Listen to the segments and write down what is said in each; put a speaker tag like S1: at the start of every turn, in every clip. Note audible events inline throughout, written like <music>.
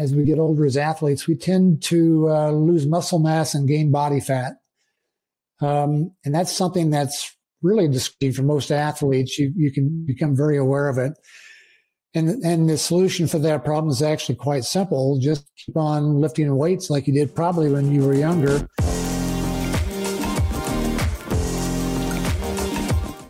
S1: as we get older as athletes, we tend to uh, lose muscle mass and gain body fat. Um, and that's something that's really discreet for most athletes. You, you can become very aware of it. And, and the solution for that problem is actually quite simple. Just keep on lifting weights like you did probably when you were younger.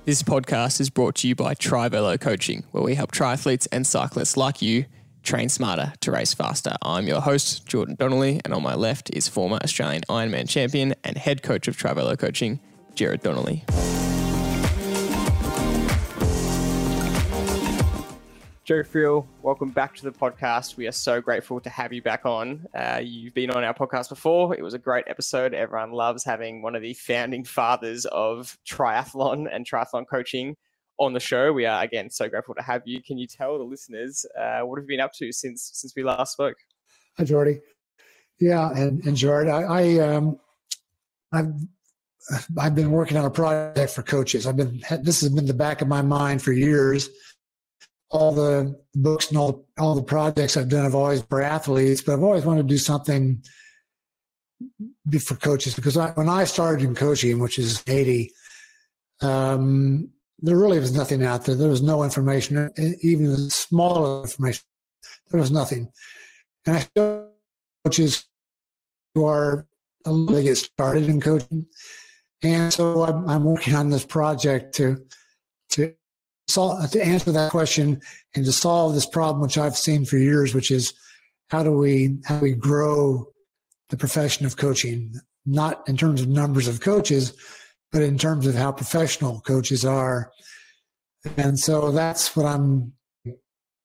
S2: This podcast is brought to you by Trivelo Coaching, where we help triathletes and cyclists like you train smarter to race faster. I'm your host, Jordan Donnelly, and on my left is former Australian Ironman champion and head coach of Trivelo Coaching, Jared Donnelly. Joe Friel, welcome back to the podcast. We are so grateful to have you back on. Uh, you've been on our podcast before. It was a great episode. Everyone loves having one of the founding fathers of triathlon and triathlon coaching on the show. We are again so grateful to have you. Can you tell the listeners uh, what have you been up to since since we last spoke?
S1: Hi, Jordy. Yeah, and and Jared, I, I um, I've I've been working on a project for coaches. I've been this has been the back of my mind for years all the books and all, all the projects I've done have always for athletes, but I've always wanted to do something for coaches because I, when I started in coaching, which is 80, um, there really was nothing out there. There was no information, even the small information. There was nothing. And I still coaches who are a little get started in coaching. And so I'm, I'm working on this project to to solve, to answer that question and to solve this problem, which I've seen for years, which is how do we how do we grow the profession of coaching, not in terms of numbers of coaches, but in terms of how professional coaches are. And so that's what I'm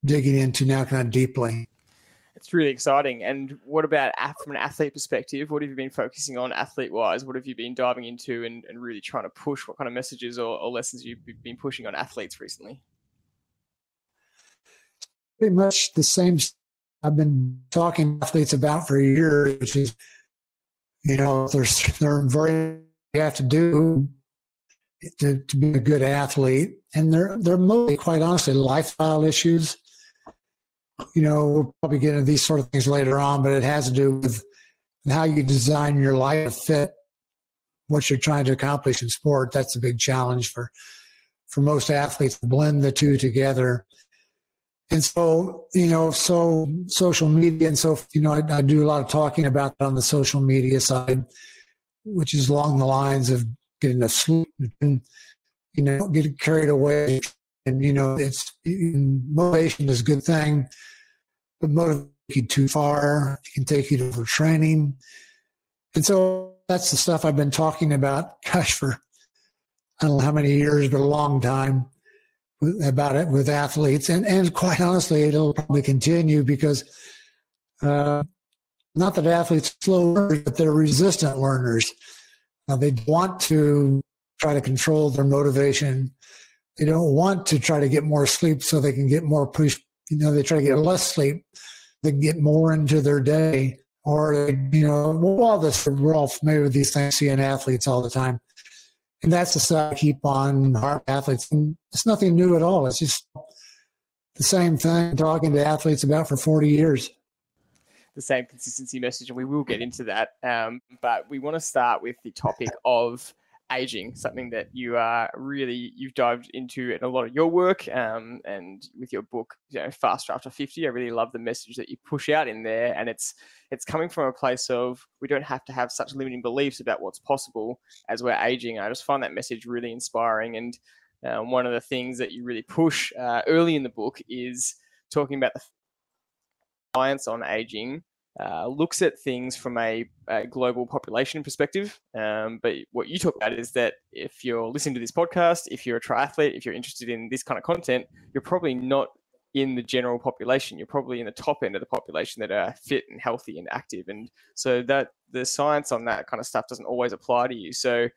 S1: digging into now, kind of deeply
S2: it's really exciting. And what about from an athlete perspective? What have you been focusing on athlete wise? What have you been diving into and, and really trying to push? What kind of messages or, or lessons you've been pushing on athletes recently?
S1: Pretty much the same. I've been talking to athletes about for years, which is, you know, there's there are very you have to do to, to be a good athlete, and they're they're mostly, quite honestly, lifestyle issues you know, we'll probably get into these sort of things later on, but it has to do with how you design your life to fit what you're trying to accomplish in sport. That's a big challenge for for most athletes to blend the two together. And so, you know, so social media and so, you know, I, I do a lot of talking about on the social media side, which is along the lines of getting a sleep and, you know, get carried away. And you know it's motivation is a good thing but motivate you too far. It can take you to overtraining. And so that's the stuff i've been talking about gosh for i don't know how many years but a long time about it with athletes. And and quite honestly it'll probably continue because uh, not that athletes slow learners but they're resistant learners now, they want to try to control their motivation they don't want to try to get more sleep so they can get more push. You know, they try to get less sleep. They get more into their day, or you know, all this. We're all familiar with these things, seeing athletes all the time, and that's the stuff I keep on hard athletes. And it's nothing new at all. It's just the same thing talking to athletes about for 40 years
S2: the same consistency message, and we will get into that. Um, but we want to start with the topic <laughs> of aging, something that you are really you've dived into in a lot of your work um, and with your book, you know, Faster After 50. I really love the message that you push out in there, and it's it's coming from a place of we don't have to have such limiting beliefs about what's possible as we're aging. I just find that message really inspiring, and um, one of the things that you really push uh, early in the book is talking about the science on aging uh, looks at things from a, a global population perspective. Um, but what you talk about is that if you're listening to this podcast, if you're a triathlete, if you're interested in this kind of content, you're probably not in the general population. You're probably in the top end of the population that are fit and healthy and active. And so that the science on that kind of stuff doesn't always apply to you. So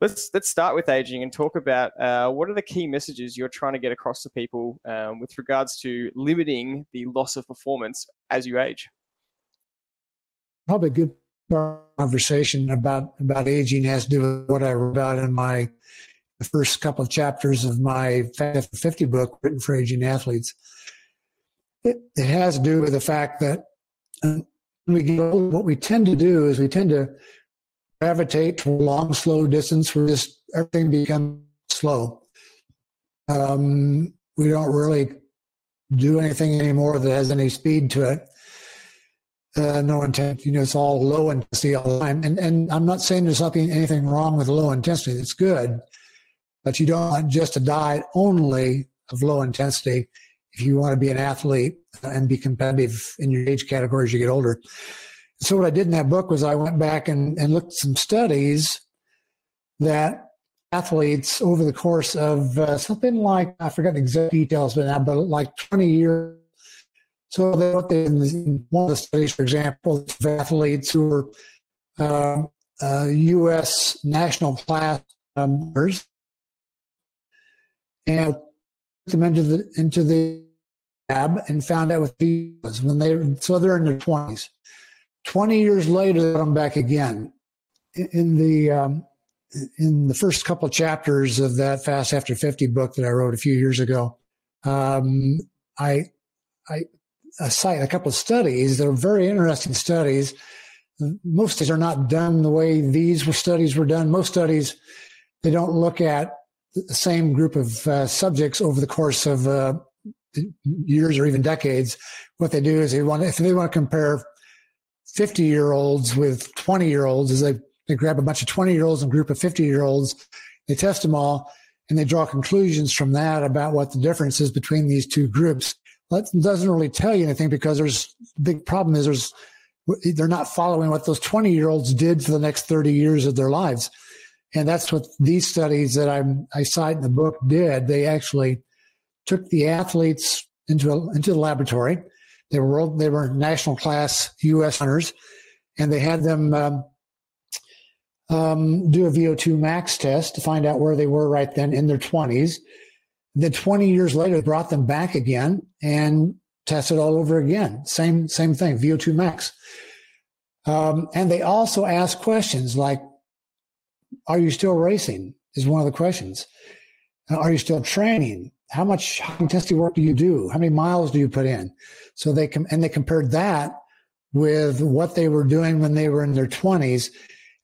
S2: let's let's start with aging and talk about uh, what are the key messages you're trying to get across to people um, with regards to limiting the loss of performance as you age
S1: probably a good conversation about about aging has to do with what I wrote about in my the first couple of chapters of my 50 book written for aging athletes. It, it has to do with the fact that And we get older, what we tend to do is we tend to gravitate to long, slow distance where just everything becomes slow. Um, we don't really do anything anymore that has any speed to it. Uh, no intent, you know, it's all low intensity all the time. And, and I'm not saying there's nothing, anything wrong with low intensity. It's good, but you don't want just a diet only of low intensity if you want to be an athlete and be competitive in your age category as you get older. So what I did in that book was I went back and, and looked at some studies that athletes over the course of uh, something like I forgot the exact details, but now, but like 20 years. So they looked in one of the studies, for example, of athletes who were uh, uh, U.S. national class members, and put them into the into the lab and found out what was when they so they're in their 20s. 20 years later, I'm back again. In the um, in the first couple chapters of that Fast After 50 book that I wrote a few years ago, um, I, I, cite a couple of studies that are very interesting studies. Most studies are not done the way these studies were done. Most studies, they don't look at the same group of uh, subjects over the course of uh, years or even decades. What they do is they want, if they want to compare 50 year olds with 20 year olds, is they they grab a bunch of 20 year olds and group of 50 year olds, they test them all, and they draw conclusions from that about what the difference is between these two groups. That doesn't really tell you anything because there's big problem is there's they're not following what those 20 year olds did for the next 30 years of their lives. And that's what these studies that I'm, I cite in the book did. They actually took the athletes into a, into the laboratory. They were world, they were national class U.S. hunters, and they had them um, um, do a VO2 max test to find out where they were right then in their 20s. Then 20 years later, brought them back again and tested all over again. Same same thing, VO2 max. Um, and they also asked questions like, "Are you still racing?" Is one of the questions. Are you still training? How much high intensity work do you do? How many miles do you put in? So they com- and they compared that with what they were doing when they were in their 20s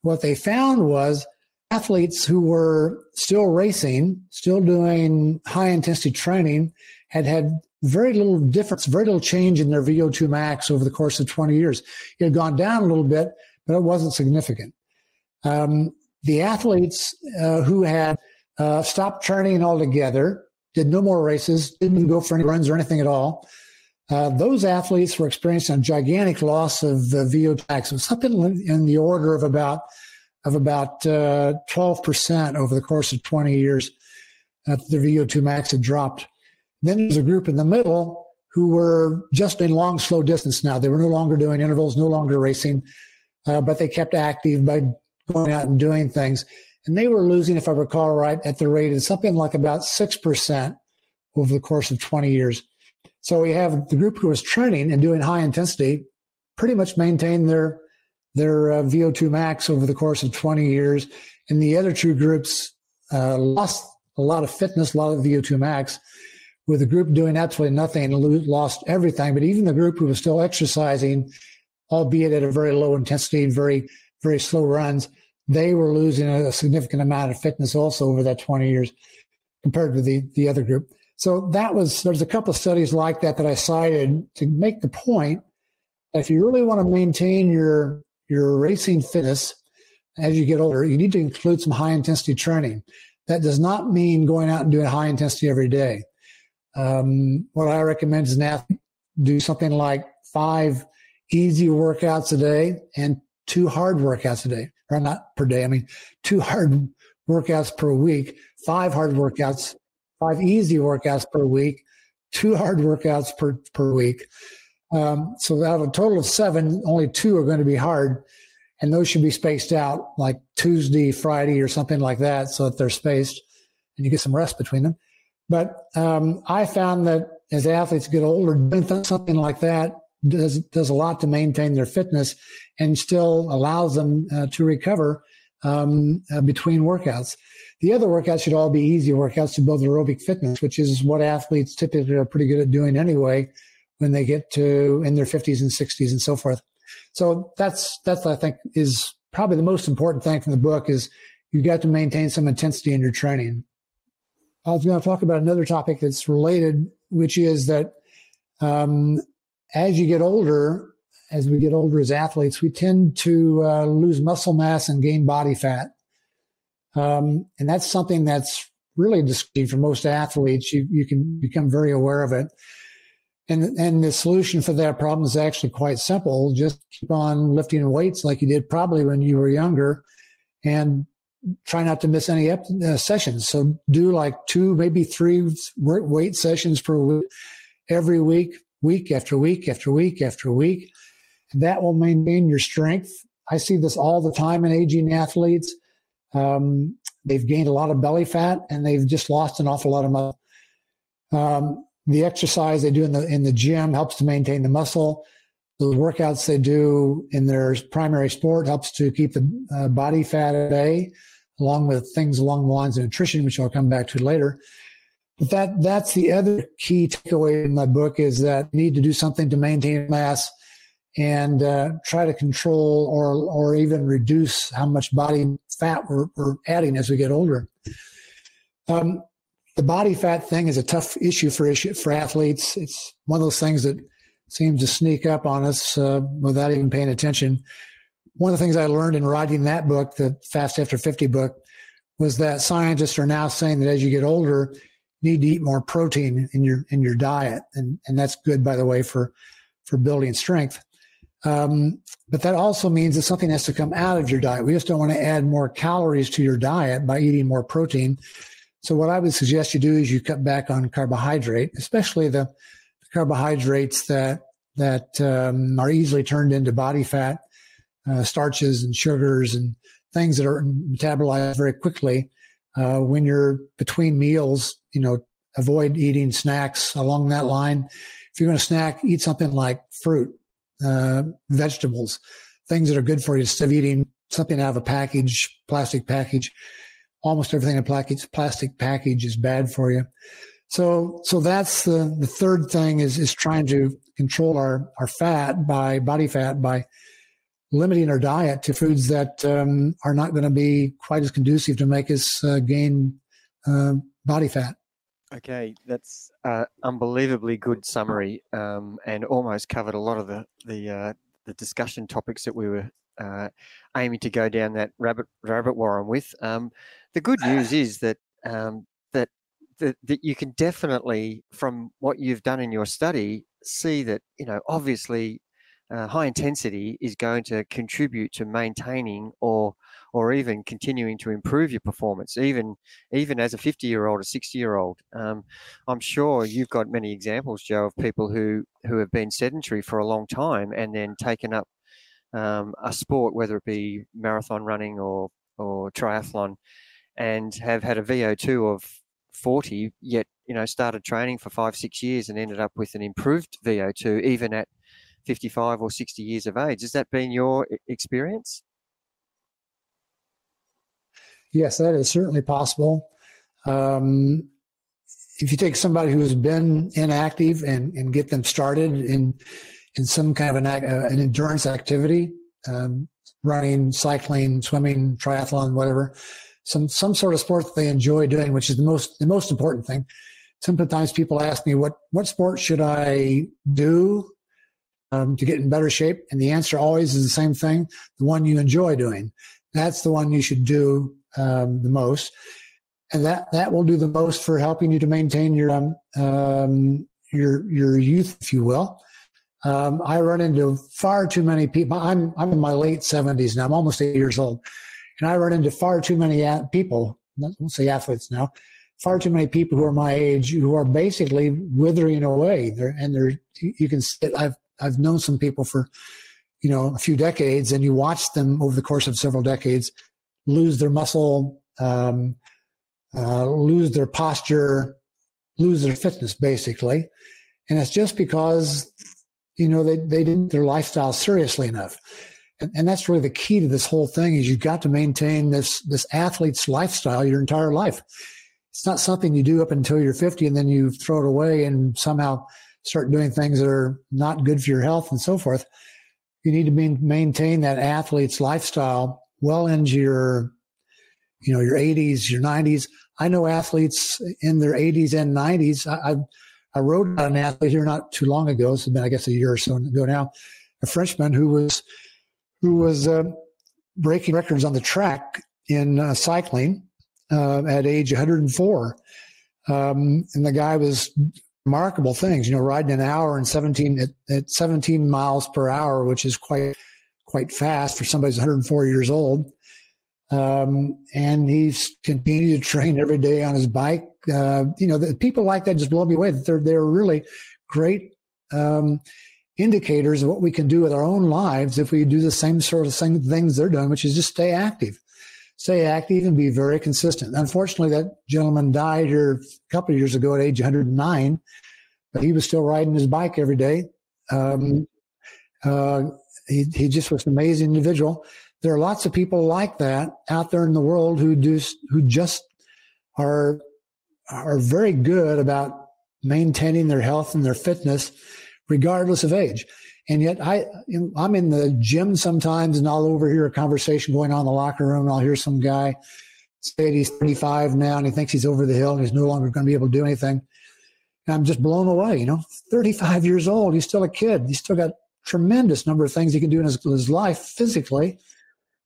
S1: what they found was athletes who were still racing, still doing high intensity training, had had very little difference, very little change in their VO2 max over the course of 20 years. It had gone down a little bit, but it wasn't significant. Um, the athletes uh, who had uh, stopped training altogether, did no more races, didn't go for any runs or anything at all, uh, those athletes were experiencing a gigantic loss of the VO2 max. It was something in the order of about of about uh, 12% over the course of 20 years. Uh, the VO2 max had dropped. Then there's a group in the middle who were just in long, slow distance now. They were no longer doing intervals, no longer racing, uh, but they kept active by going out and doing things. And they were losing, if I recall right, at the rate of something like about 6% over the course of 20 years. So we have the group who was training and doing high intensity pretty much maintain their their uh, VO2 max over the course of 20 years, and the other two groups uh, lost a lot of fitness, a lot of VO2 max. With the group doing absolutely nothing and lost everything, but even the group who was still exercising, albeit at a very low intensity and very very slow runs, they were losing a significant amount of fitness also over that 20 years compared to the the other group. So that was, there's a couple of studies like that that I cited to make the point that if you really want to maintain your, your racing fitness as you get older, you need to include some high intensity training. That does not mean going out and doing high intensity every day. Um, what I recommend is an athlete do something like five easy workouts a day and two hard workouts a day, or not per day. I mean, two hard workouts per week, five hard workouts five easy workouts per week, two hard workouts per, per week. Um, so out of a total of seven, only two are going to be hard. And those should be spaced out like Tuesday, Friday, or something like that, so that they're spaced and you get some rest between them. But um, I found that as athletes get older, something like that does does a lot to maintain their fitness and still allows them uh, to recover um, uh, between workouts. The other workouts should all be easy workouts to build aerobic fitness, which is what athletes typically are pretty good at doing anyway, when they get to in their 50s and 60s and so forth. So that's that's I think is probably the most important thing from the book is you've got to maintain some intensity in your training. I was going to talk about another topic that's related, which is that um, as you get older, as we get older as athletes, we tend to uh, lose muscle mass and gain body fat. Um, and that's something that's really discreet for most athletes. You, you can become very aware of it. And, and the solution for that problem is actually quite simple. Just keep on lifting weights like you did probably when you were younger and try not to miss any ep- uh, sessions. So do like two, maybe three weight sessions per week, every week, week after week after week after week. That will maintain your strength. I see this all the time in aging athletes. Um, they've gained a lot of belly fat and they've just lost an awful lot of muscle. Um, the exercise they do in the in the gym helps to maintain the muscle. The workouts they do in their primary sport helps to keep the uh, body fat at bay, along with things along the lines of nutrition, which I'll come back to later. But that that's the other key takeaway in my book is that need to do something to maintain mass and uh, try to control or or even reduce how much body fat we're, we're adding as we get older. Um, the body fat thing is a tough issue for issue, for athletes. It's one of those things that seems to sneak up on us uh, without even paying attention. One of the things I learned in writing that book, the Fast After 50 book, was that scientists are now saying that as you get older, you need to eat more protein in your in your diet, and and that's good, by the way, for for building strength. Um, but that also means that something has to come out of your diet. We just don't want to add more calories to your diet by eating more protein. So what I would suggest you do is you cut back on carbohydrate, especially the carbohydrates that that um, are easily turned into body fat, uh, starches and sugars and things that are metabolized very quickly. Uh, when you're between meals, you know, avoid eating snacks along that line. If you're going to snack, eat something like fruit, uh, vegetables, things that are good for you instead of eating something out of a package, plastic package almost everything in a plastic, plastic package is bad for you. So, so that's the, the third thing is, is trying to control our, our fat by body fat by limiting our diet to foods that um, are not going to be quite as conducive to make us uh, gain uh, body fat.
S3: Okay, that's uh, unbelievably good summary, um, and almost covered a lot of the the uh, the discussion topics that we were uh, aiming to go down that rabbit rabbit warren with. Um, the good news is that um, that, that that you can definitely, from what you've done in your study, see that you know obviously uh, high intensity is going to contribute to maintaining or or even continuing to improve your performance, even even as a 50 year old, a 60 year old. Um, I'm sure you've got many examples, Joe, of people who who have been sedentary for a long time and then taken up um, a sport, whether it be marathon running or or triathlon, and have had a VO2 of 40, yet you know started training for five six years and ended up with an improved VO2 even at 55 or 60 years of age. Has that been your experience?
S1: Yes, that is certainly possible. Um, if you take somebody who has been inactive and, and get them started in in some kind of an, uh, an endurance activity, um, running, cycling, swimming, triathlon, whatever, some some sort of sport that they enjoy doing, which is the most the most important thing. Sometimes people ask me what what sport should I do um, to get in better shape, and the answer always is the same thing: the one you enjoy doing. That's the one you should do um, the most, and that that will do the most for helping you to maintain your um, um your your youth, if you will. Um, I run into far too many people. I'm I'm in my late seventies now. I'm almost eight years old, and I run into far too many people. Let's say athletes now. Far too many people who are my age who are basically withering away. They're, and they're you can see it. I've I've known some people for you know a few decades, and you watch them over the course of several decades lose their muscle, um, uh, lose their posture, lose their fitness, basically, and it's just because you know, they, they didn't their lifestyle seriously enough. And, and that's really the key to this whole thing is you've got to maintain this, this athlete's lifestyle your entire life. It's not something you do up until you're 50 and then you throw it away and somehow start doing things that are not good for your health and so forth. You need to be, maintain that athlete's lifestyle well into your, you know, your 80s, your 90s. I know athletes in their 80s and 90s. I, I, I wrote about an athlete here not too long ago. It's been, I guess, a year or so ago now. A Frenchman who was who was uh, breaking records on the track in uh, cycling uh, at age 104. Um, and the guy was remarkable things, you know, riding an hour and 17 at, at 17 miles per hour, which is quite, quite fast for somebody who's 104 years old. Um, and he's continued to train every day on his bike. Uh, you know, the, people like that just blow me away. They're they're really great um, indicators of what we can do with our own lives if we do the same sort of thing, things they're doing, which is just stay active stay active and be very consistent. Unfortunately, that gentleman died here a couple of years ago at age 109, but he was still riding his bike every day. Um, uh, he, he just was an amazing individual. There are lots of people like that out there in the world who do who just are are very good about maintaining their health and their fitness, regardless of age. And yet I, I'm in the gym sometimes and I'll overhear a conversation going on in the locker room and I'll hear some guy say he's 35 now and he thinks he's over the hill and he's no longer going to be able to do anything. And I'm just blown away, you know, 35 years old. He's still a kid. He's still got tremendous number of things he can do in his, his life physically.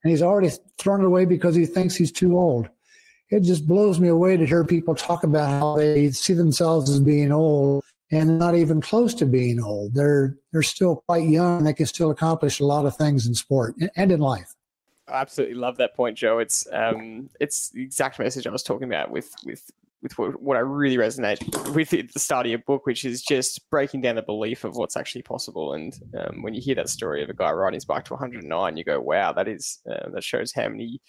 S1: And he's already thrown it away because he thinks he's too old. It just blows me away to hear people talk about how they see themselves as being old and not even close to being old. They're they're still quite young. They can still accomplish a lot of things in sport and in life.
S2: I absolutely love that point, Joe. It's um, it's the exact message I was talking about with with with what, what I really resonate with at the start of your book, which is just breaking down the belief of what's actually possible. And um, when you hear that story of a guy riding his bike to 109, you go, "Wow, that is uh, that shows how many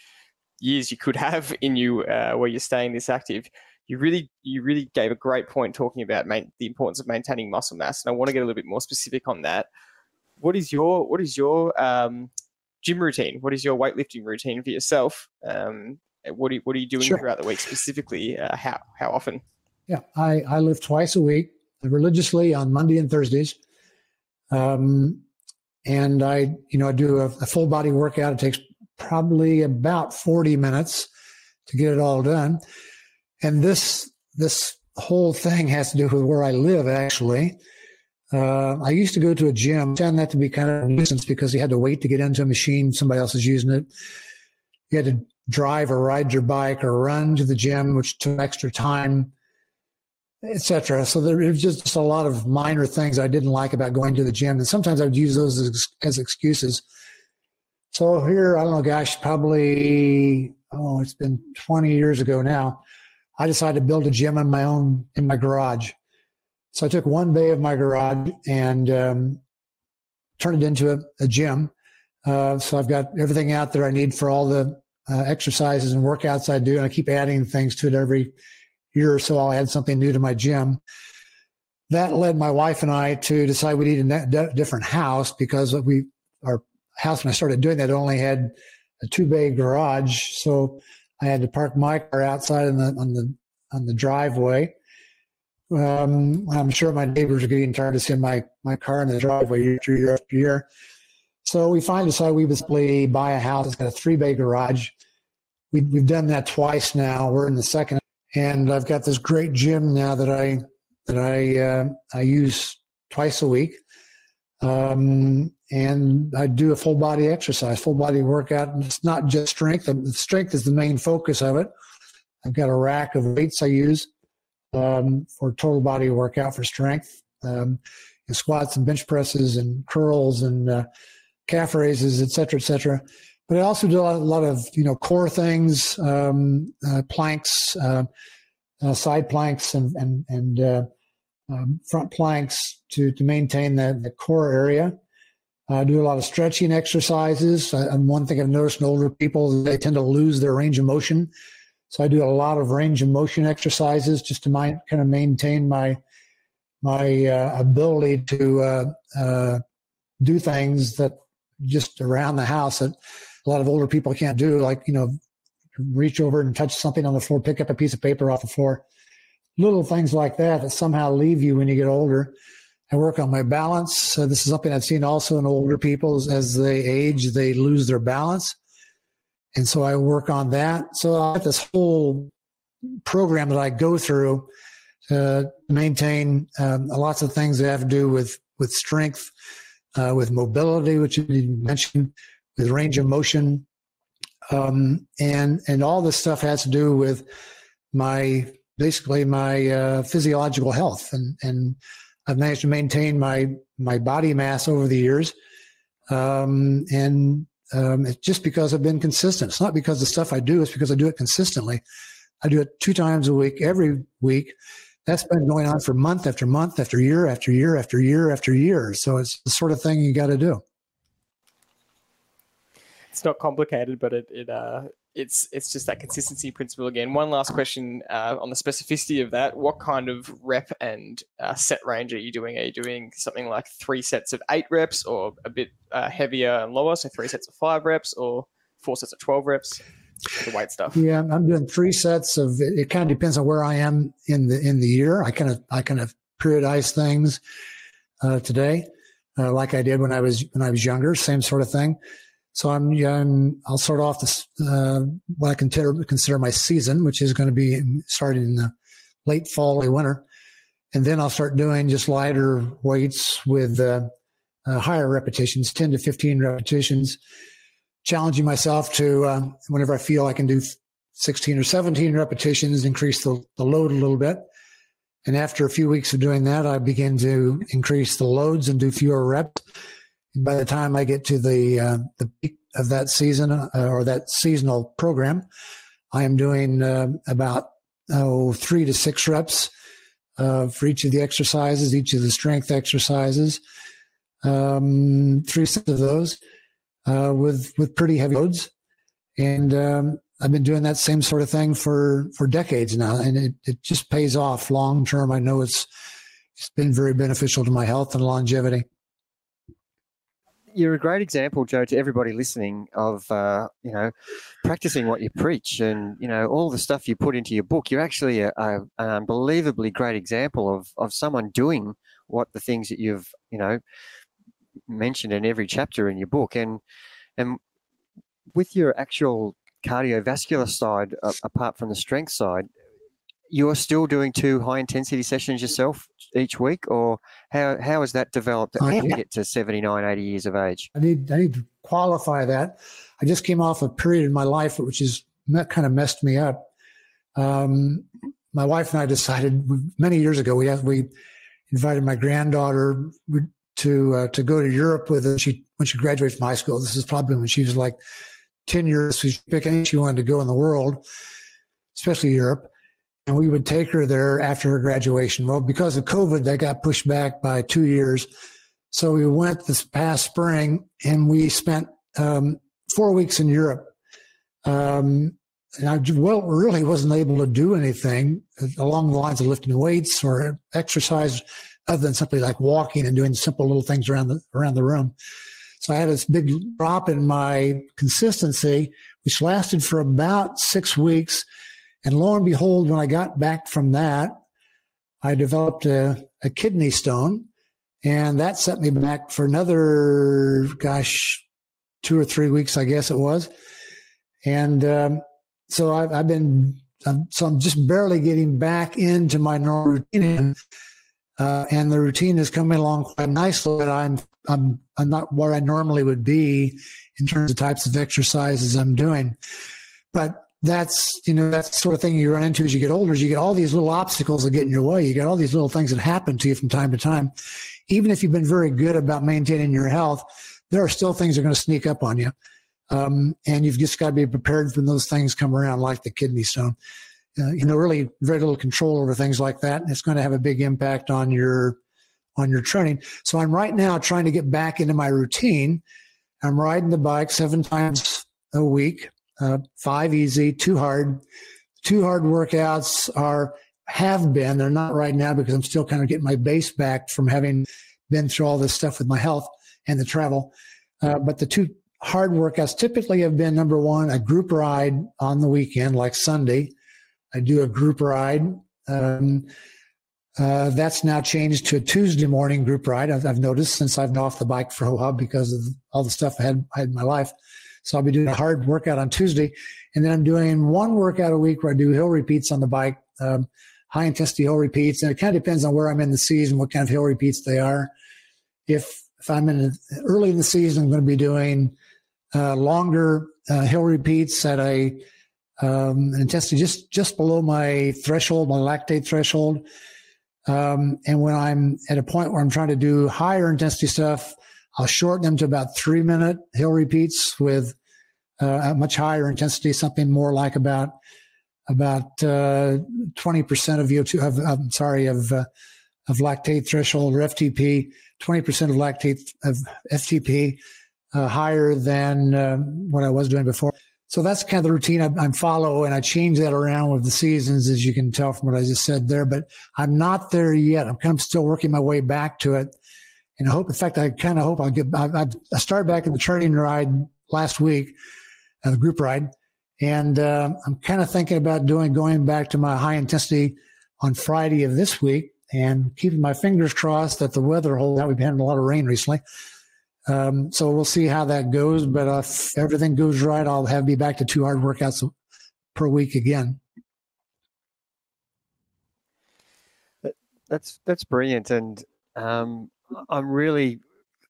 S2: years you could have in you uh, where you're staying this active." You really you really gave a great point talking about main, the importance of maintaining muscle mass, and I want to get a little bit more specific on that. What is your what is your um, gym routine? What is your weightlifting routine for yourself? Um, what are you, what are you doing sure. throughout the week specifically? Uh, how how often?
S1: Yeah, I I lift twice a week religiously on Monday and Thursdays. Um, and I, you know, I do a, a, full body workout. It takes probably about 40 minutes to get it all done. And this this whole thing has to do with where I live. Actually, uh, I used to go to a gym. Found that to be kind of a nuisance because you had to wait to get into a machine. Somebody else is using it. You had to drive or ride your bike or run to the gym, which took extra time, etc. So there was just a lot of minor things I didn't like about going to the gym, and sometimes I would use those as, as excuses. So here, I don't know, gosh, probably oh, it's been 20 years ago now. I decided to build a gym in my own in my garage. So I took one bay of my garage and um, turned it into a, a gym. Uh, so I've got everything out there I need for all the uh, exercises and workouts I do, and I keep adding things to it every year or so. I'll add something new to my gym. That led my wife and I to decide we need a different house because we our house when I started doing that only had a two bay garage. So I had to park my car outside on the on the on the driveway. Um, I'm sure my neighbors are getting tired of seeing my my car in the driveway year after year after year. So we finally decided we basically buy a house that's got a three bay garage. We, we've done that twice now. We're in the second, and I've got this great gym now that I that I uh, I use twice a week. Um, and I do a full body exercise, full body workout. And it's not just strength. The strength is the main focus of it. I've got a rack of weights I use um, for total body workout for strength, um, and squats and bench presses and curls and uh, calf raises, et cetera, et cetera. But I also do a lot of you know core things, um, uh, planks, uh, uh side planks, and and and uh, um, front planks to to maintain the, the core area. I do a lot of stretching exercises. and one thing I've noticed in older people, is they tend to lose their range of motion. So I do a lot of range of motion exercises just to my, kind of maintain my my uh, ability to uh, uh, do things that just around the house that a lot of older people can't do, like you know, reach over and touch something on the floor, pick up a piece of paper off the floor, little things like that that somehow leave you when you get older. I work on my balance. This is something I've seen also in older people as they age, they lose their balance. And so I work on that. So I have this whole program that I go through to maintain um, lots of things that have to do with, with strength, uh, with mobility, which you mentioned, with range of motion. Um, and, and all this stuff has to do with my, basically my uh, physiological health. And, and I've managed to maintain my, my body mass over the years. Um, and um, it's just because I've been consistent. It's not because the stuff I do, it's because I do it consistently. I do it two times a week, every week. That's been going on for month after month after year after year after year after year. So it's the sort of thing you got to do.
S2: It's not complicated, but it, it uh, it's it's just that consistency principle again. One last question uh, on the specificity of that: What kind of rep and uh, set range are you doing? Are you doing something like three sets of eight reps, or a bit uh, heavier and lower, so three sets of five reps, or four sets of twelve reps? The weight stuff.
S1: Yeah, I'm doing three sets of. It kind of depends on where I am in the in the year. I kind of I kind of periodize things uh, today, uh, like I did when I was when I was younger. Same sort of thing. So I'm, I'm I'll start off this, uh, what I consider, consider my season, which is going to be starting in the late fall, late winter. And then I'll start doing just lighter weights with uh, uh, higher repetitions, 10 to 15 repetitions, challenging myself to, uh, whenever I feel I can do 16 or 17 repetitions, increase the, the load a little bit. And after a few weeks of doing that, I begin to increase the loads and do fewer reps by the time I get to the uh, the peak of that season uh, or that seasonal program, I am doing uh, about oh three to six reps uh, for each of the exercises, each of the strength exercises, um, three sets of those uh, with with pretty heavy loads, and um, I've been doing that same sort of thing for for decades now, and it, it just pays off long term. I know it's it's been very beneficial to my health and longevity
S3: you're a great example, Joe, to everybody listening of uh, you know practicing what you preach, and you know all the stuff you put into your book. You're actually a, a, an unbelievably great example of of someone doing what the things that you've you know mentioned in every chapter in your book, and and with your actual cardiovascular side, uh, apart from the strength side, you're still doing two high intensity sessions yourself each week or how how has that developed? Uh, to get to 79 80 years of age?
S1: I need i need to qualify that. I just came off a period in my life which is that kind of messed me up. Um, my wife and i decided many years ago we have, we invited my granddaughter to uh, to go to europe with her she when she graduated from high school this is probably when she was like 10 years she was picking she wanted to go in the world especially europe and we would take her there after her graduation. Well, because of COVID, that got pushed back by two years. So we went this past spring and we spent um, four weeks in Europe. Um, and I well, really wasn't able to do anything along the lines of lifting weights or exercise other than simply like walking and doing simple little things around the around the room. So I had this big drop in my consistency, which lasted for about six weeks. And lo and behold, when I got back from that, I developed a, a kidney stone. And that set me back for another, gosh, two or three weeks, I guess it was. And um, so I've, I've been, um, so I'm just barely getting back into my normal routine. Uh, and the routine is coming along quite nicely, but I'm, I'm, I'm not where I normally would be in terms of types of exercises I'm doing. But that's you know that's the sort of thing you run into as you get older. Is you get all these little obstacles that get in your way. You get all these little things that happen to you from time to time. Even if you've been very good about maintaining your health, there are still things that are going to sneak up on you, um, and you've just got to be prepared when those things come around, like the kidney stone. Uh, you know, really very little control over things like that, and it's going to have a big impact on your on your training. So I'm right now trying to get back into my routine. I'm riding the bike seven times a week uh, five easy, two hard. Two hard workouts are have been. They're not right now because I'm still kind of getting my base back from having been through all this stuff with my health and the travel. Uh, but the two hard workouts typically have been number one, a group ride on the weekend, like Sunday. I do a group ride. Um, Uh, that's now changed to a Tuesday morning group ride. I've, I've, noticed since I've been off the bike for a while because of all the stuff I had, I had in my life. So I'll be doing a hard workout on Tuesday, and then I'm doing one workout a week where I do hill repeats on the bike, um, high intensity hill repeats, and it kind of depends on where I'm in the season, what kind of hill repeats they are. If if I'm in early in the season, I'm going to be doing uh, longer uh, hill repeats at a um, intensity just just below my threshold, my lactate threshold. Um, and when I'm at a point where I'm trying to do higher intensity stuff, I'll shorten them to about three minute hill repeats with uh, a much higher intensity, something more like about about uh, twenty percent of VO2. Of, I'm sorry, of uh, of lactate threshold or FTP. Twenty percent of lactate of FTP uh, higher than um, what I was doing before. So that's kind of the routine I, am follow, and I change that around with the seasons, as you can tell from what I just said there. But I'm not there yet. I'm kind of still working my way back to it, and I hope. In fact, I kind of hope I'll get. I, I started back in the training ride last week, uh, the group ride, and uh, I'm kind of thinking about doing going back to my high intensity on Friday of this week, and keeping my fingers crossed that the weather holds out. We've had a lot of rain recently, um, so we'll see how that goes. But uh, if everything goes right, I'll have be back to two hard workouts per week again.
S3: That's that's brilliant, and um, I'm really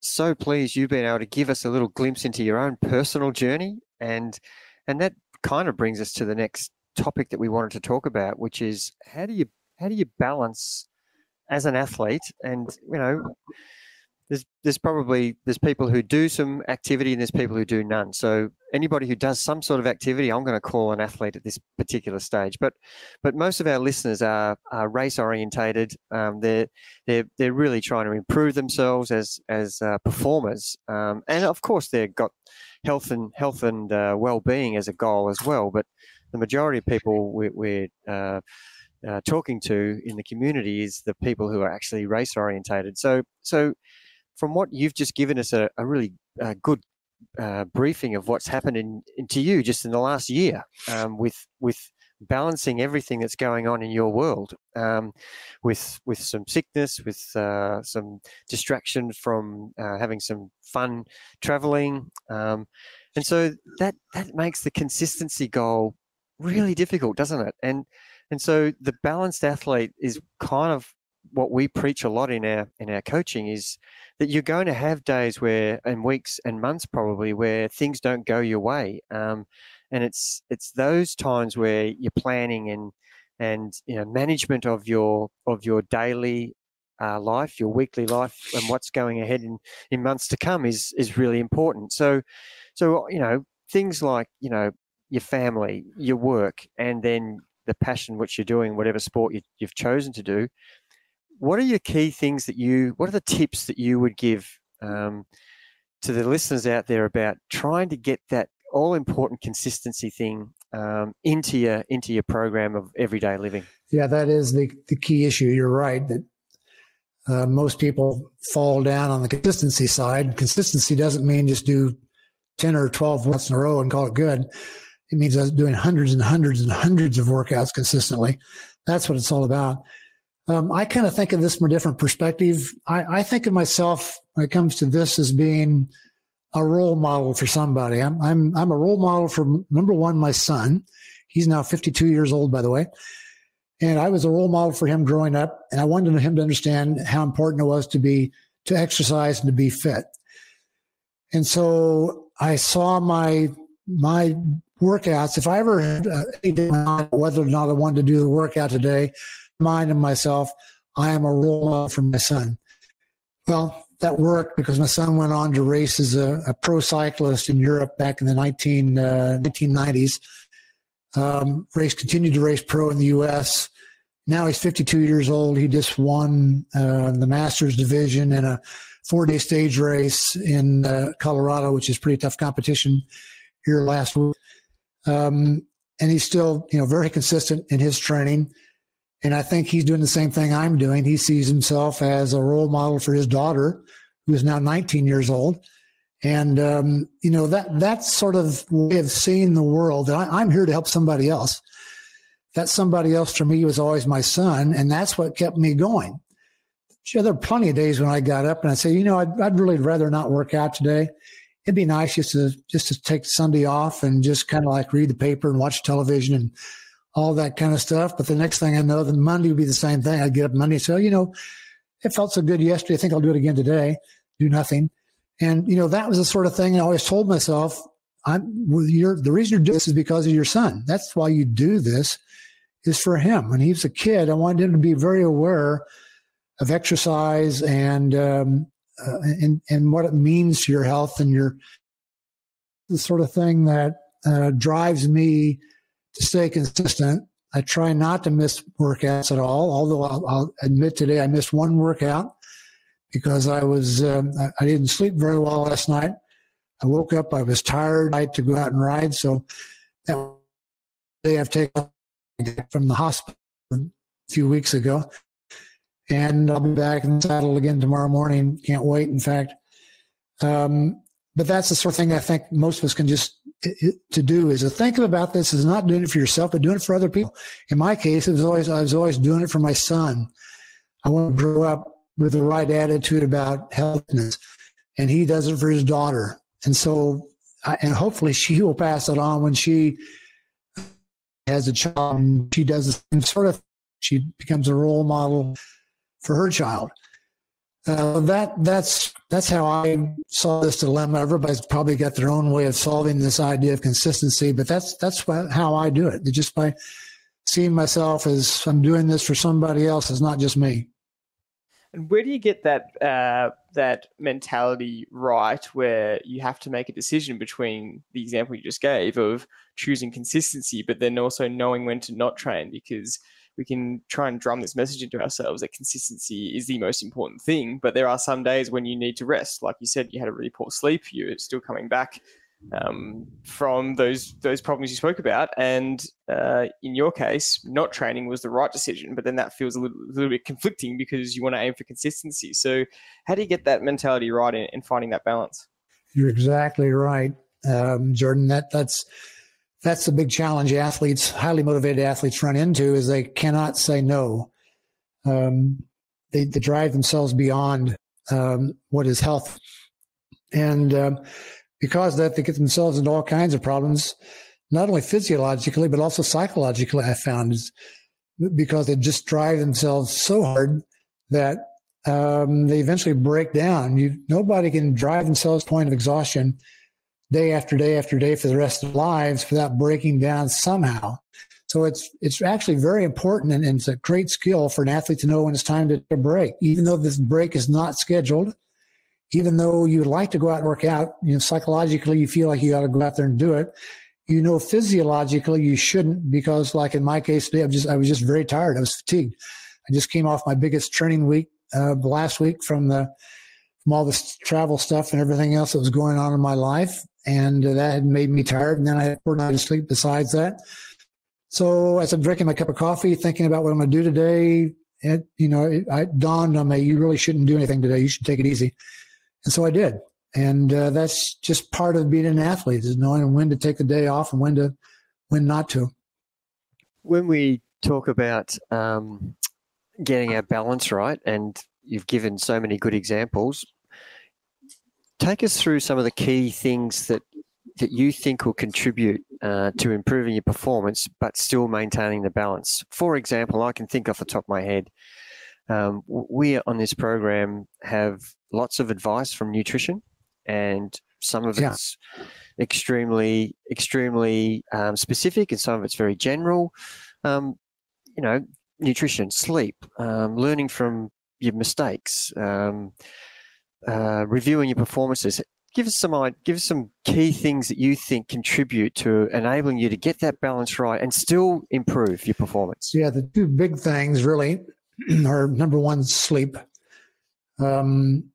S3: so pleased you've been able to give us a little glimpse into your own personal journey, and and that kind of brings us to the next topic that we wanted to talk about, which is how do you how do you balance as an athlete, and you know there's there's probably there's people who do some activity and there's people who do none. So anybody who does some sort of activity, I'm going to call an athlete at this particular stage. But but most of our listeners are, are race orientated. Um, they're they're they're really trying to improve themselves as as uh, performers, um, and of course they've got health and health and uh, well being as a goal as well. But the majority of people we're, we're uh, uh, talking to in the community is the people who are actually race orientated. So so from what you've just given us a, a really uh, good uh, briefing of what's happened in, in, to you just in the last year um, with with balancing everything that's going on in your world um, with with some sickness with uh, some distraction from uh, having some fun traveling um, and so that that makes the consistency goal really difficult doesn't it? And and so the balanced athlete is kind of what we preach a lot in our in our coaching is that you're going to have days where and weeks and months probably where things don't go your way. Um, and it's it's those times where you're planning and and you know management of your of your daily uh, life your weekly life and what's going ahead in in months to come is is really important. So so you know things like you know your family your work and then the passion which you're doing whatever sport you, you've chosen to do what are your key things that you what are the tips that you would give um, to the listeners out there about trying to get that all important consistency thing um, into your into your program of everyday living?
S1: Yeah that is the, the key issue. You're right that uh, most people fall down on the consistency side. Consistency doesn't mean just do 10 or 12 months in a row and call it good. It means doing hundreds and hundreds and hundreds of workouts consistently. That's what it's all about um, I kind of think of this from a different perspective. I, I, think of myself when it comes to this as being a role model for somebody. I'm, I'm, I'm a role model for number one, my son. He's now 52 years old, by the way. And I was a role model for him growing up. And I wanted him to understand how important it was to be, to exercise and to be fit. And so I saw my, my workouts. If I ever had uh, whether or not I wanted to do the workout today, mind of myself, I am a role model for my son. Well, that worked because my son went on to race as a, a pro cyclist in Europe back in the 19, uh, 1990s. Um, race continued to race pro in the U.S. Now he's 52 years old. He just won uh, the Masters division in a four-day stage race in uh, Colorado, which is pretty tough competition here last week. Um, and he's still, you know, very consistent in his training. And I think he's doing the same thing I'm doing. He sees himself as a role model for his daughter, who is now 19 years old. And, um, you know, that, that's sort of way of seeing the world. I, I'm here to help somebody else. that somebody else for me was always my son, and that's what kept me going. Sure, there are plenty of days when I got up and I say, you know, I'd, I'd really rather not work out today. It'd be nice just to just to take Sunday off and just kind of like read the paper and watch television and all that kind of stuff. But the next thing I know, then Monday would be the same thing. I'd get up Monday and say, oh, you know, it felt so good yesterday. I think I'll do it again today. Do nothing. And, you know, that was the sort of thing I always told myself, I'm you're, the reason you're doing this is because of your son. That's why you do this is for him. When he was a kid, I wanted him to be very aware of exercise and, um, uh, and, and what it means to your health and your, the sort of thing that uh, drives me to stay consistent. I try not to miss workouts at all, although I'll, I'll admit today I missed one workout because I was um, I didn't sleep very well last night. I woke up, I was tired. I had to go out and ride, so that day I've taken from the hospital a few weeks ago, and I'll be back in the saddle again tomorrow morning. Can't wait. In fact, um, but that's the sort of thing I think most of us can just to do is to think about this is not doing it for yourself, but doing it for other people. In my case, it was always I was always doing it for my son. I want to grow up with the right attitude about healthiness, and he does it for his daughter. And so, and hopefully, she will pass it on when she has a child. And she does the same sort of. She becomes a role model for her child. Uh, that that's that's how I saw this dilemma. Everybody's probably got their own way of solving this idea of consistency, but that's that's how I do it. Just by seeing myself as I'm doing this for somebody else, it's not just me.
S2: And where do you get that uh, that mentality right, where you have to make a decision between the example you just gave of choosing consistency, but then also knowing when to not train? Because we can try and drum this message into ourselves that consistency is the most important thing. But there are some days when you need to rest. Like you said, you had a really poor sleep. You're still coming back um, from those those problems you spoke about. And uh, in your case, not training was the right decision. But then that feels a little, little bit conflicting because you want to aim for consistency. So how do you get that mentality right in, in finding that balance?
S1: You're exactly right, um, Jordan. That that's that's the big challenge athletes, highly motivated athletes, run into is they cannot say no. Um, they, they, drive themselves beyond um, what is health, and um, because that, they get themselves into all kinds of problems, not only physiologically but also psychologically. I found is because they just drive themselves so hard that um, they eventually break down. You nobody can drive themselves to the point of exhaustion day after day after day for the rest of their lives without breaking down somehow. So it's it's actually very important and, and, it's a great skill for an athlete to know when it's time to, break, even though this break is not scheduled. Even though you would like to go out and work out, you know, psychologically you feel like you got to go out there and do it. You know, physiologically you shouldn't because, like in my case today, I was just I was just very tired. I was fatigued. I just came off my biggest training week uh, last week from the from all this travel stuff and everything else that was going on in my life and that had made me tired. And then I had four nights of sleep besides that. So as I'm drinking my cup of coffee, thinking about what I'm going to do today, it, you know, it, I dawned on me, you really shouldn't do anything today. You should take it easy. And so I did. And uh, that's just part of being an athlete is knowing when to take the day off and when to, when not to.
S3: When we talk about um, getting our balance right, and you've given so many good examples, take us through some of the key things that that you think will contribute uh, to improving your performance, but still maintaining the balance. For example, I can think off the top of my head. Um, we on this program have lots of advice from nutrition, and some of yeah. it's extremely, extremely um, specific, and some of it's very general. Um, you know, nutrition, sleep, um, learning from your mistakes, um, uh, reviewing your performances. Give us some give us some key things that you think contribute to enabling you to get that balance right and still improve your performance.
S1: Yeah, the two big things really <clears throat> are number one, sleep. Um,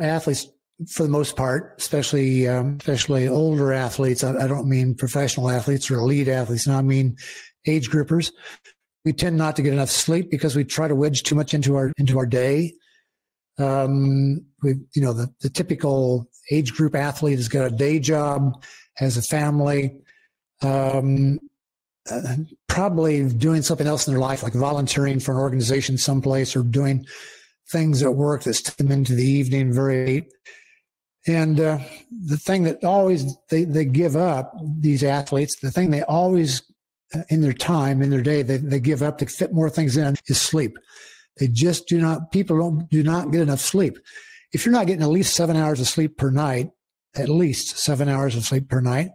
S1: athletes, for the most part, especially um, especially older athletes. I, I, don't mean professional athletes or elite athletes. No, I mean age groupers. We tend not to get enough sleep because we try to wedge too much into our into our day. Um, we, you know, the, the typical age group athlete has got a day job, has a family, um, uh, probably doing something else in their life, like volunteering for an organization someplace or doing things at work that take them into the evening very late. And uh, the thing that always they, they give up, these athletes, the thing they always in their time, in their day, they, they give up to fit more things in is sleep. They just do not, people don't, do not get enough sleep. If you're not getting at least seven hours of sleep per night, at least seven hours of sleep per night,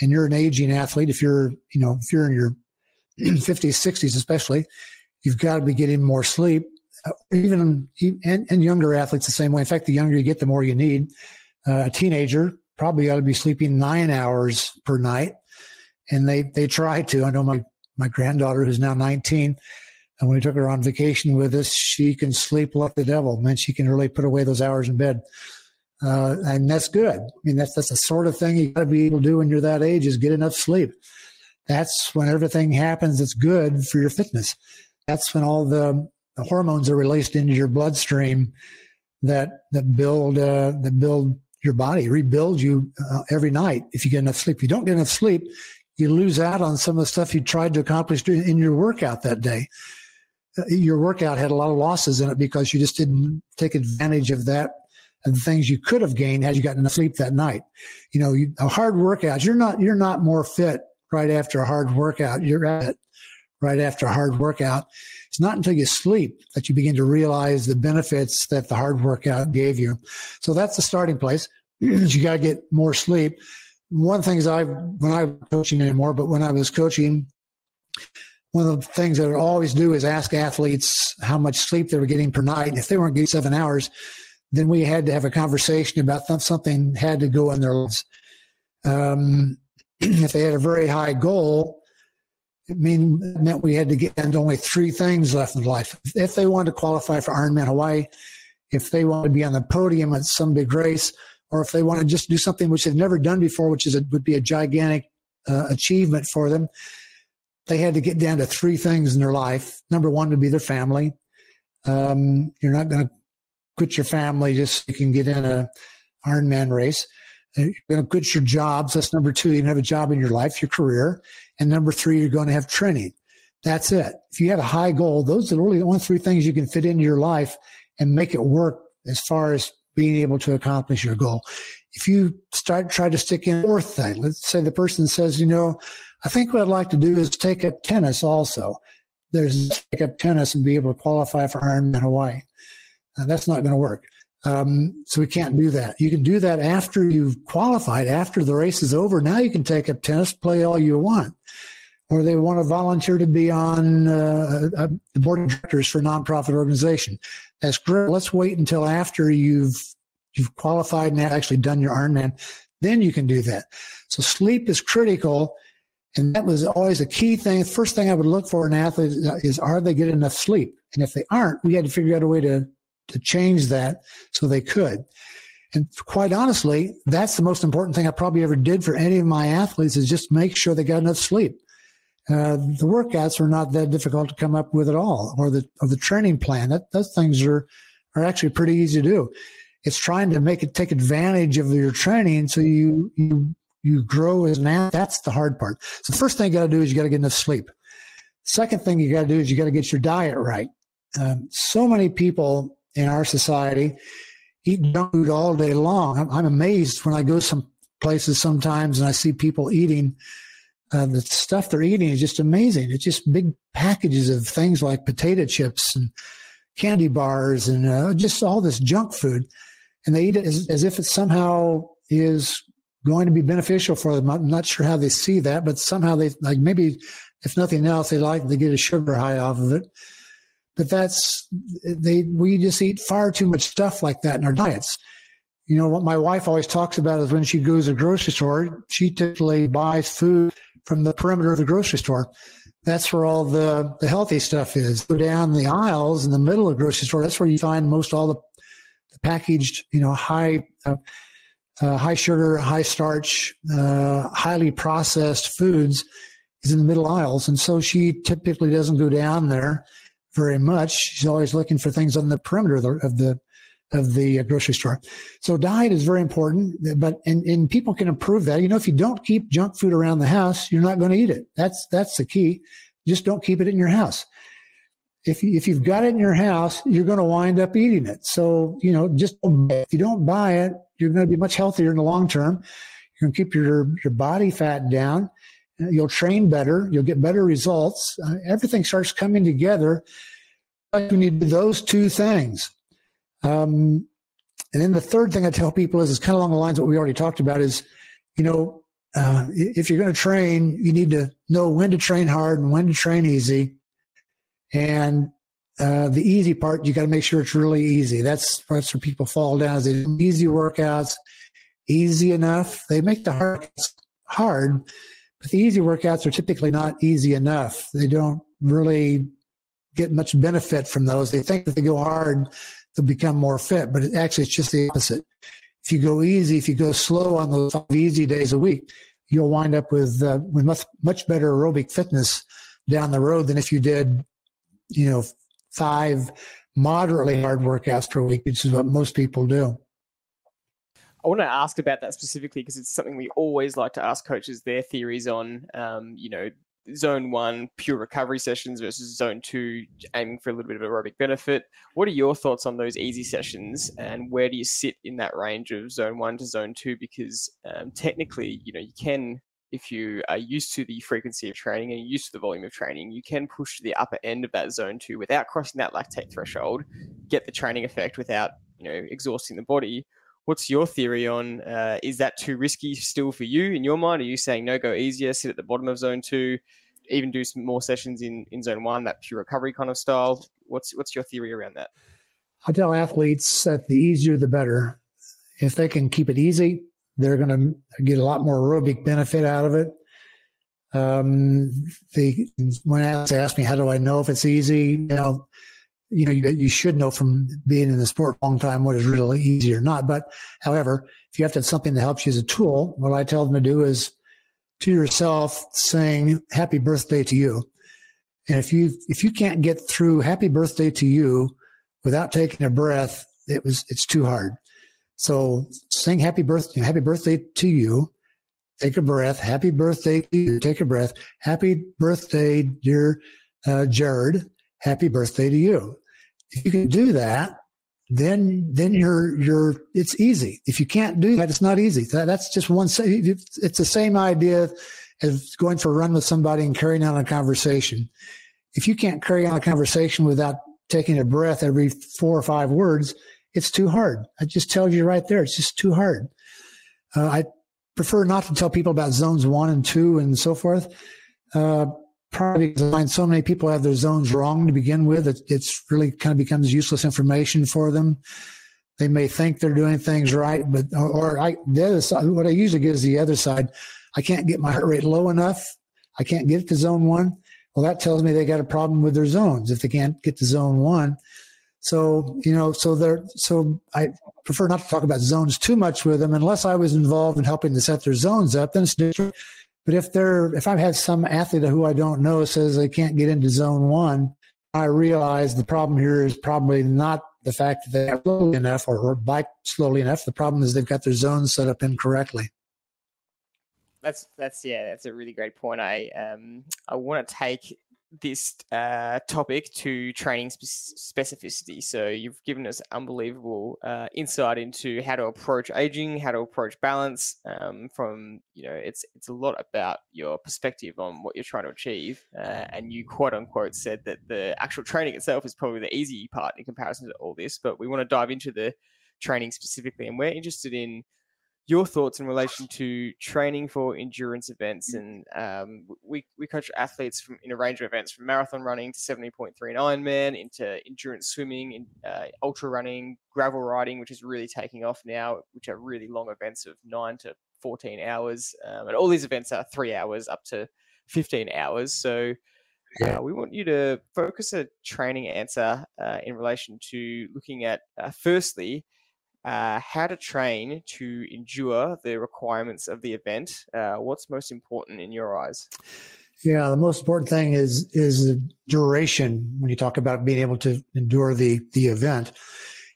S1: and you're an aging athlete, if you're, you know, if you're in your <clears throat> 50s, 60s, especially, you've got to be getting more sleep. Uh, even and, and younger athletes the same way. In fact, the younger you get, the more you need. Uh, a teenager probably ought to be sleeping nine hours per night, and they they try to. I know my my granddaughter, who's now 19, and when we took her on vacation with us, she can sleep like the devil. Man, she can really put away those hours in bed. Uh, and that's good. I mean, that's that's the sort of thing you got to be able to do when you're that age is get enough sleep. That's when everything happens that's good for your fitness. That's when all the, the hormones are released into your bloodstream that that build uh, that build your body, rebuild you uh, every night. If you get enough sleep, if you don't get enough sleep, you lose out on some of the stuff you tried to accomplish in your workout that day. Uh, your workout had a lot of losses in it because you just didn't take advantage of that and the things you could have gained had you gotten enough sleep that night. You know, you, a hard workout, you're not you're not more fit right after a hard workout. You're at right after a hard workout. It's not until you sleep that you begin to realize the benefits that the hard workout gave you. So that's the starting place. <clears throat> you got to get more sleep. One of the things I, when I'm coaching anymore, but when I was coaching, one of the things that I always do is ask athletes how much sleep they were getting per night. If they weren't getting seven hours, then we had to have a conversation about something had to go in their lives. Um, <clears throat> if they had a very high goal, it, mean, it meant we had to get into only three things left in life. If they wanted to qualify for Ironman Hawaii, if they wanted to be on the podium at some big race, or if they want to just do something which they've never done before, which is a, would be a gigantic uh, achievement for them, they had to get down to three things in their life. Number one would be their family. Um, you're not going to quit your family just so you can get in a Ironman race. Uh, you're going to quit your jobs. That's number two. You have a job in your life, your career. And number three, you're going to have training. That's it. If you have a high goal, those are really the only three things you can fit into your life and make it work as far as being able to accomplish your goal. If you start try to stick in fourth thing, let's say the person says, you know, I think what I'd like to do is take up tennis also. There's take up tennis and be able to qualify for Ironman Hawaii. Uh, that's not going to work. Um, so we can't do that. You can do that after you've qualified, after the race is over. Now you can take up tennis, play all you want. Or they want to volunteer to be on uh, a, the board of directors for a nonprofit organization. Great. Let's wait until after you've you've qualified and actually done your Ironman. Then you can do that. So sleep is critical. And that was always a key thing. The first thing I would look for in athletes is, are they getting enough sleep? And if they aren't, we had to figure out a way to to change that so they could. And quite honestly, that's the most important thing I probably ever did for any of my athletes is just make sure they got enough sleep. Uh, the workouts are not that difficult to come up with at all, or the or the training plan. That those things are are actually pretty easy to do. It's trying to make it take advantage of your training so you you you grow as an athlete. That's the hard part. So the first thing you got to do is you got to get enough sleep. Second thing you got to do is you got to get your diet right. Um, so many people in our society eat junk food all day long. I'm, I'm, amazed when I go some places sometimes and I see people eating. Uh, the stuff they're eating is just amazing. It's just big packages of things like potato chips and candy bars and uh, just all this junk food. And they eat it as, as if it somehow is going to be beneficial for them. I'm not sure how they see that, but somehow they like maybe if nothing else, they like to get a sugar high off of it. But that's they we just eat far too much stuff like that in our diets. You know what my wife always talks about is when she goes to the grocery store, she typically buys food from the perimeter of the grocery store. That's where all the, the healthy stuff is. Go down the aisles in the middle of the grocery store. That's where you find most all the, the packaged, you know, high uh, uh, high sugar, high starch, uh, highly processed foods is in the middle aisles. And so she typically doesn't go down there very much. She's always looking for things on the perimeter of the, of the, of the grocery store. So diet is very important, but and, and people can improve that. You know, if you don't keep junk food around the house, you're not going to eat it. That's that's the key. Just don't keep it in your house. If you, if you've got it in your house, you're going to wind up eating it. So you know, just if you don't buy it, you're going to be much healthier in the long term. You can keep your your body fat down. You'll train better. You'll get better results. Uh, everything starts coming together. You need those two things um, and then the third thing I tell people is, is kind of along the lines of what we already talked about is, you know, uh, if you're going to train, you need to know when to train hard and when to train easy. And uh, the easy part, you got to make sure it's really easy. That's that's where people fall down. Is easy workouts, easy enough. They make the hard hard, but the easy workouts are typically not easy enough. They don't really get much benefit from those. They think that they go hard, to become more fit, but it, actually it's just the opposite. If you go easy, if you go slow on those easy days a week, you'll wind up with uh, with much much better aerobic fitness down the road than if you did, you know, five moderately hard workouts per week, which is what most people do.
S2: I want to ask about that specifically because it's something we always like to ask coaches their theories on. Um, you know, zone one pure recovery sessions versus zone two aiming for a little bit of aerobic benefit. What are your thoughts on those easy sessions and where do you sit in that range of zone one to zone two? Because um, technically you know you can if you are used to the frequency of training and used to the volume of training you can push to the upper end of that zone two without crossing that lactate threshold get the training effect without you know exhausting the body. What's your theory on uh, is that too risky still for you? In your mind? Are you saying no, go easier, sit at the bottom of zone two, even do some more sessions in, in zone one, that pure recovery kind of style? What's what's your theory around that?
S1: I tell athletes that the easier the better. If they can keep it easy, they're going to get a lot more aerobic benefit out of it. Um, they, when athletes ask me, how do I know if it's easy? You know, you know, you, you should know from being in the sport a long time what is really easy or not. But however, if you have to have something that helps you as a tool, what I tell them to do is to yourself saying happy birthday to you. And if you, if you can't get through happy birthday to you without taking a breath, it was, it's too hard. So sing happy birthday, happy birthday to you. Take a breath. Happy birthday to you. Take a breath. Happy birthday, dear uh, Jared. Happy birthday to you. If you can do that, then then you're you're it's easy. If you can't do that, it's not easy. That, that's just one. It's the same idea as going for a run with somebody and carrying on a conversation. If you can't carry on a conversation without taking a breath every four or five words, it's too hard. I just tell you right there, it's just too hard. Uh, I prefer not to tell people about zones one and two and so forth. Uh, probably because so many people have their zones wrong to begin with. It, it's really kind of becomes useless information for them. They may think they're doing things right, but or, I. What I usually get is the other side. I can't get my heart rate low enough. I can't get to zone one. Well, that tells me they got a problem with their zones if they can't get to zone one. So you know, so they're so I prefer not to talk about zones too much with them unless I was involved in helping to set their zones up. Then it's different but if they're if I've had some athlete who I don't know says they can't get into zone one, I realize the problem here is probably not the fact that they're slowly enough or, or bike slowly enough. The problem is they've got their zones set up incorrectly.
S2: That's that's yeah, that's a really great point. I um I want to take this uh, topic to training specificity. So you've given us unbelievable uh, insight into how to approach aging, how to approach balance. Um, from you know, it's it's a lot about your perspective on what you're trying to achieve. Uh, and you quote unquote said that the actual training itself is probably the easy part in comparison to all this. But we want to dive into the training specifically, and we're interested in your thoughts in relation to training for endurance events. And um, we, we coach athletes from in a range of events from marathon running to 70.3 Ironman into endurance swimming, in, uh, ultra running, gravel riding, which is really taking off now, which are really long events of nine to 14 hours. Um, and all these events are three hours up to 15 hours. So uh, we want you to focus a training answer uh, in relation to looking at, uh, firstly, uh, how to train to endure the requirements of the event. Uh, what's most important in your eyes?
S1: Yeah, the most important thing is is the duration when you talk about being able to endure the the event.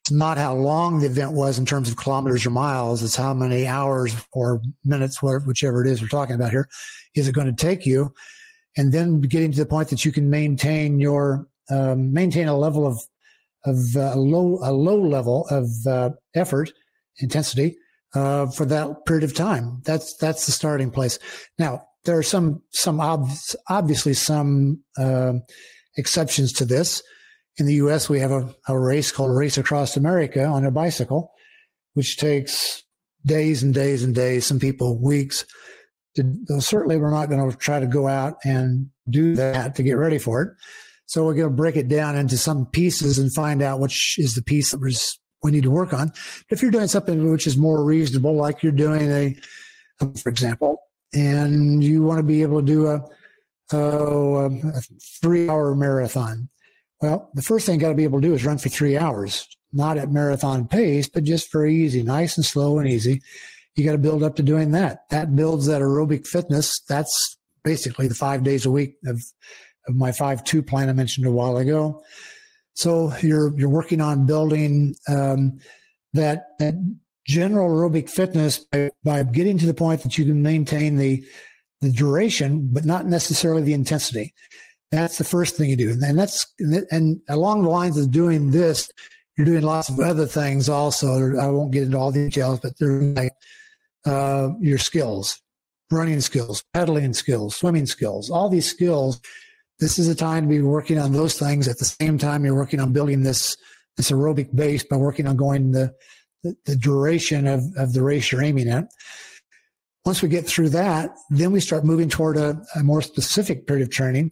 S1: it's not how long the event was in terms of kilometers or miles. It's how many hours or minutes, whatever, whichever it is we're talking about here, is it going to take you? And then getting to the point that you can maintain your um, maintain a level of of uh, low a low level of uh, effort intensity uh, for that period of time. That's that's the starting place. Now there are some some ob- obviously some uh, exceptions to this. In the U.S., we have a, a race called Race Across America on a bicycle, which takes days and days and days, some people weeks. To, certainly, we're not going to try to go out and do that to get ready for it. So we're going to break it down into some pieces and find out which is the piece that we need to work on. If you're doing something which is more reasonable, like you're doing a, um, for example, and you want to be able to do a, oh, um, a, a three hour marathon. Well, the first thing you got to be able to do is run for three hours, not at marathon pace, but just very easy, nice and slow and easy. You got to build up to doing that. That builds that aerobic fitness. That's basically the five days a week of, of my five two plan I mentioned a while ago. So you're you're working on building um, that that general aerobic fitness by, by getting to the point that you can maintain the the duration, but not necessarily the intensity. That's the first thing you do, and that's and along the lines of doing this, you're doing lots of other things also. I won't get into all the details, but they're like uh, your skills, running skills, pedaling skills, swimming skills, all these skills this is a time to be working on those things at the same time you're working on building this this aerobic base by working on going the the, the duration of, of the race you're aiming at. Once we get through that, then we start moving toward a, a more specific period of training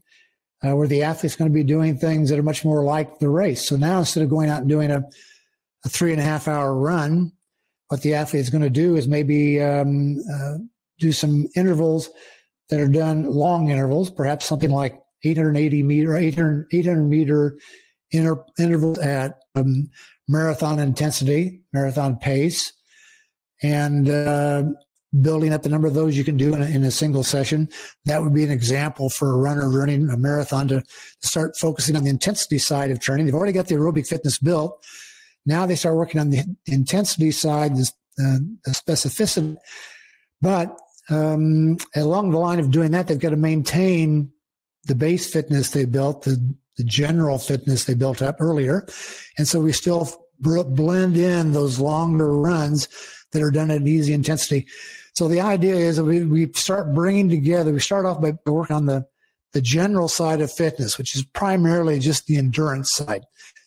S1: uh, where the athlete's going to be doing things that are much more like the race. So now instead of going out and doing a, a three and a half hour run, what the athlete is going to do is maybe um, uh, do some intervals that are done long intervals, perhaps something like 880 meter, 800, 800 meter inter, intervals at um, marathon intensity, marathon pace, and uh, building up the number of those you can do in a, in a, single session. That would be an example for a runner running a marathon to start focusing on the intensity side of training. They've already got the aerobic fitness built. Now they start working on the intensity side, the, uh, the specificity. But um, along the line of doing that, they've got to maintain the base fitness they built, the, the general fitness they built up earlier. And so we still blend in those longer runs that are done at an easy intensity. So the idea is that we, we start bringing together, we start off by working on the, the general side of fitness, which is primarily just the endurance side,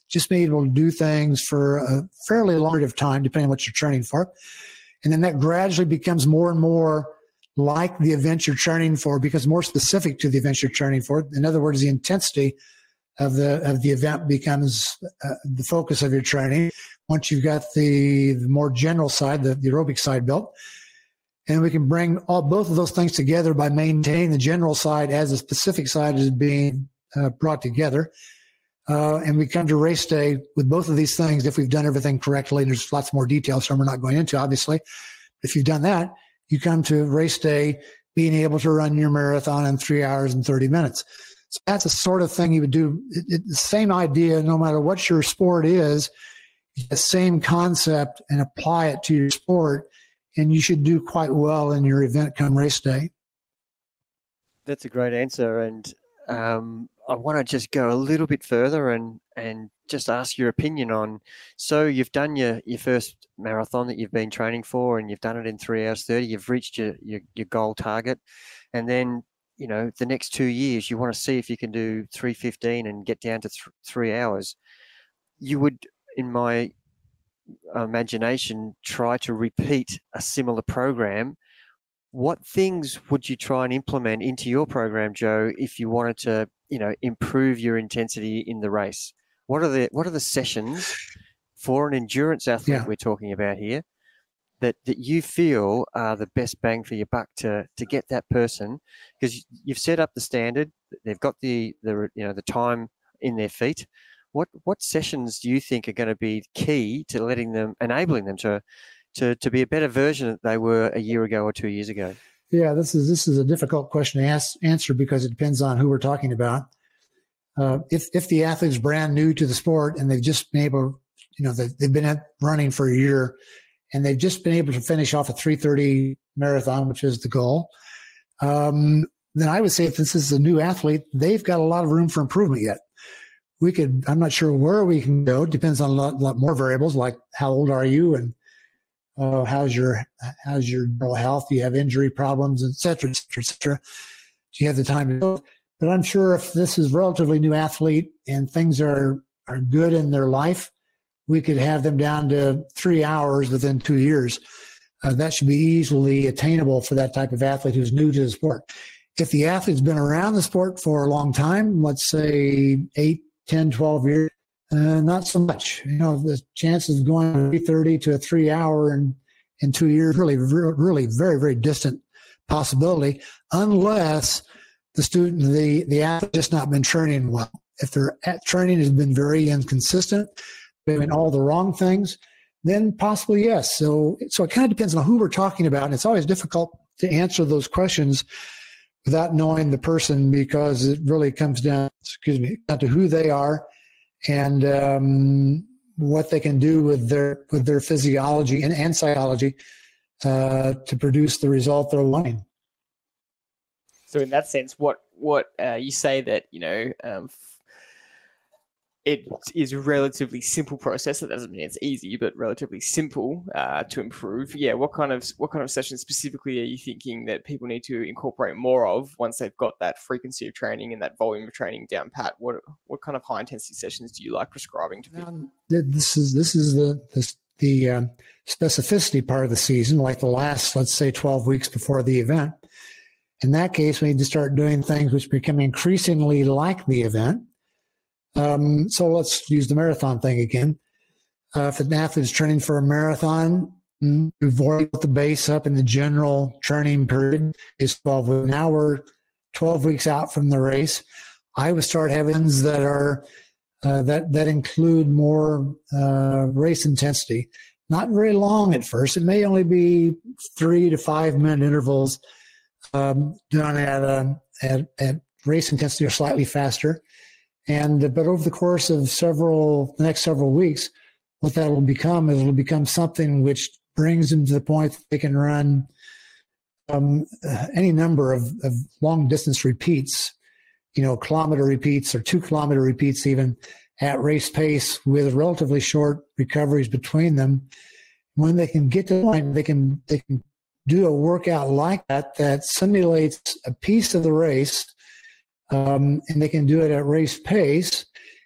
S1: just being able to do things for a fairly long period of time, depending on what you're training for. And then that gradually becomes more and more like the event you're training for because more specific to the event you're training for. In other words, the intensity of the of the event becomes uh, the focus of your training. Once you've got the, the more general side, the, the aerobic side built, and we can bring all both of those things together by maintaining the general side as the specific side is being uh, brought together. Uh, and we come to race day with both of these things if we've done everything correctly. And there's lots more details, so we're not going into obviously. If you've done that, you come to race day being able to run your marathon in three hours and 30 minutes. So that's the sort of thing you would do. It, it, the same idea, no matter what your sport is, the same concept and apply it to your sport, and you should do quite well in your event come race day.
S3: That's a great answer, and um, I want to just go a little bit further and and just ask your opinion on. So you've done your your first marathon that you've been training for, and you've done it in three hours thirty. You've reached your your, your goal target, and then you know the next two years you want to see if you can do three fifteen and get down to th- three hours. You would, in my imagination, try to repeat a similar program what things would you try and implement into your program joe if you wanted to you know improve your intensity in the race what are the what are the sessions for an endurance athlete yeah. we're talking about here that that you feel are the best bang for your buck to to get that person because you've set up the standard they've got the the you know the time in their feet. What what sessions do you think are going to be key to letting them enabling them to to to be a better version that they were a year ago or two years ago?
S1: Yeah this is this is a difficult question to ask, answer because it depends on who we're talking about. Uh, if if the athlete's brand new to the sport and they've just been able you know, they've been running for a year and they've just been able to finish off a 330 marathon, which is the goal. Um, then I would say if this is a new athlete, they've got a lot of room for improvement yet. We could, I'm not sure where we can go. Depends on a lot, lot more variables like how old are you and uh, how's your how's your health? Do you have injury problems, et cetera, et cetera, et cetera. Do you have the time to go? But I'm sure if this is relatively new athlete and things are are good in their life, we could have them down to three hours within two years. Uh, that should be easily attainable for that type of athlete who's new to the sport. If the athlete's been around the sport for a long time, let's say 8, 10, 12 years, uh, not so much. You know, the chances of going from 330 to a three hour in, in two years, really, really very, very distant possibility, unless the student, the, the athlete just not been training well. If their training has been very inconsistent, doing all the wrong things, then possibly yes. So, so it kind of depends on who we're talking about. And it's always difficult to answer those questions without knowing the person because it really comes down, excuse me, down to who they are and um, what they can do with their with their physiology and, and psychology uh, to produce the result they're wanting.
S2: So, in that sense, what what uh, you say that you know um, it is a relatively simple process. That doesn't mean it's easy, but relatively simple uh, to improve. Yeah, what kind of what kind of sessions specifically are you thinking that people need to incorporate more of once they've got that frequency of training and that volume of training down pat? What what kind of high intensity sessions do you like prescribing to people? Um,
S1: this is this is the the um, specificity part of the season, like the last let's say twelve weeks before the event. In that case, we need to start doing things which become increasingly like the event um, so let's use the marathon thing again. Uh, if an athlete is training for a marathon, mm, we've already put the base up in the general training period is 12 weeks. Now we're 12 weeks out from the race. I would start having that are uh, that that include more uh, race intensity. Not very long at first. It may only be three to five minute intervals um, done at, a, at at race intensity or slightly faster. And but over the course of several the next several weeks, what that will become is it'll become something which brings them to the point that they can run um, any number of, of long distance repeats, you know, kilometer repeats or two kilometer repeats even at race pace with relatively short recoveries between them. When they can get to the point, they can they can do a workout like that that simulates a piece of the race um, and they can do it at race pace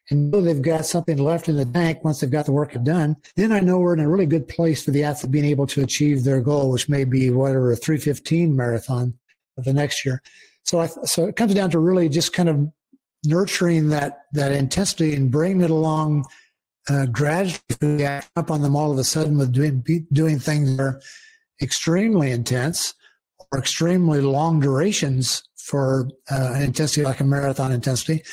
S1: and know they've got something left in the tank once they've got the work done, then I know we're in a really good place for the athlete being able to achieve their goal, which may be whatever a 315 marathon of the next year. So I, so it comes down to really just kind of nurturing that that intensity and bringing it along uh, gradually up on them all of a sudden with doing doing things that are extremely intense or extremely long durations for uh, an intensity like a marathon intensity,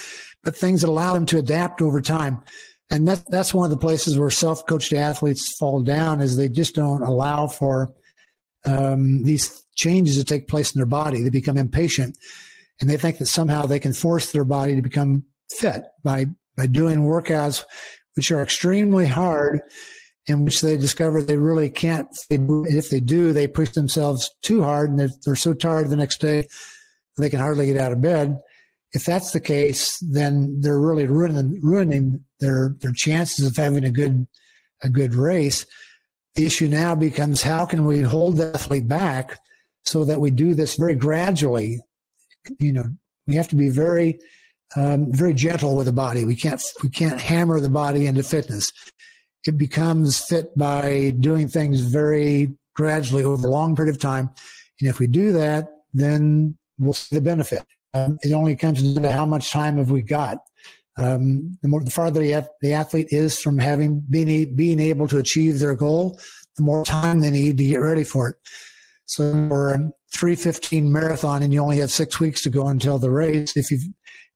S1: but things that allow them to adapt over time. And that, that's one of the places where self-coached athletes fall down is they just don't allow for um, these changes to take place in their body. They become impatient and they think that somehow they can force their body to become fit by, by doing workouts which are extremely hard in which they discover they really can't. If they do, they push themselves too hard and they're, they're so tired the next day they can hardly get out of bed. If that's the case, then they're really ruining ruining their their chances of having a good a good race. The issue now becomes how can we hold the athlete back so that we do this very gradually. You know, we have to be very um, very gentle with the body. We can't we can't hammer the body into fitness. It becomes fit by doing things very gradually over a long period of time. And if we do that, then we'll see the benefit. Um, it only comes into how much time have we got. Um, the more the farther the, the athlete is from having being being able to achieve their goal, the more time they need to get ready for it. So for a 315 marathon and you only have six weeks to go until the race, if you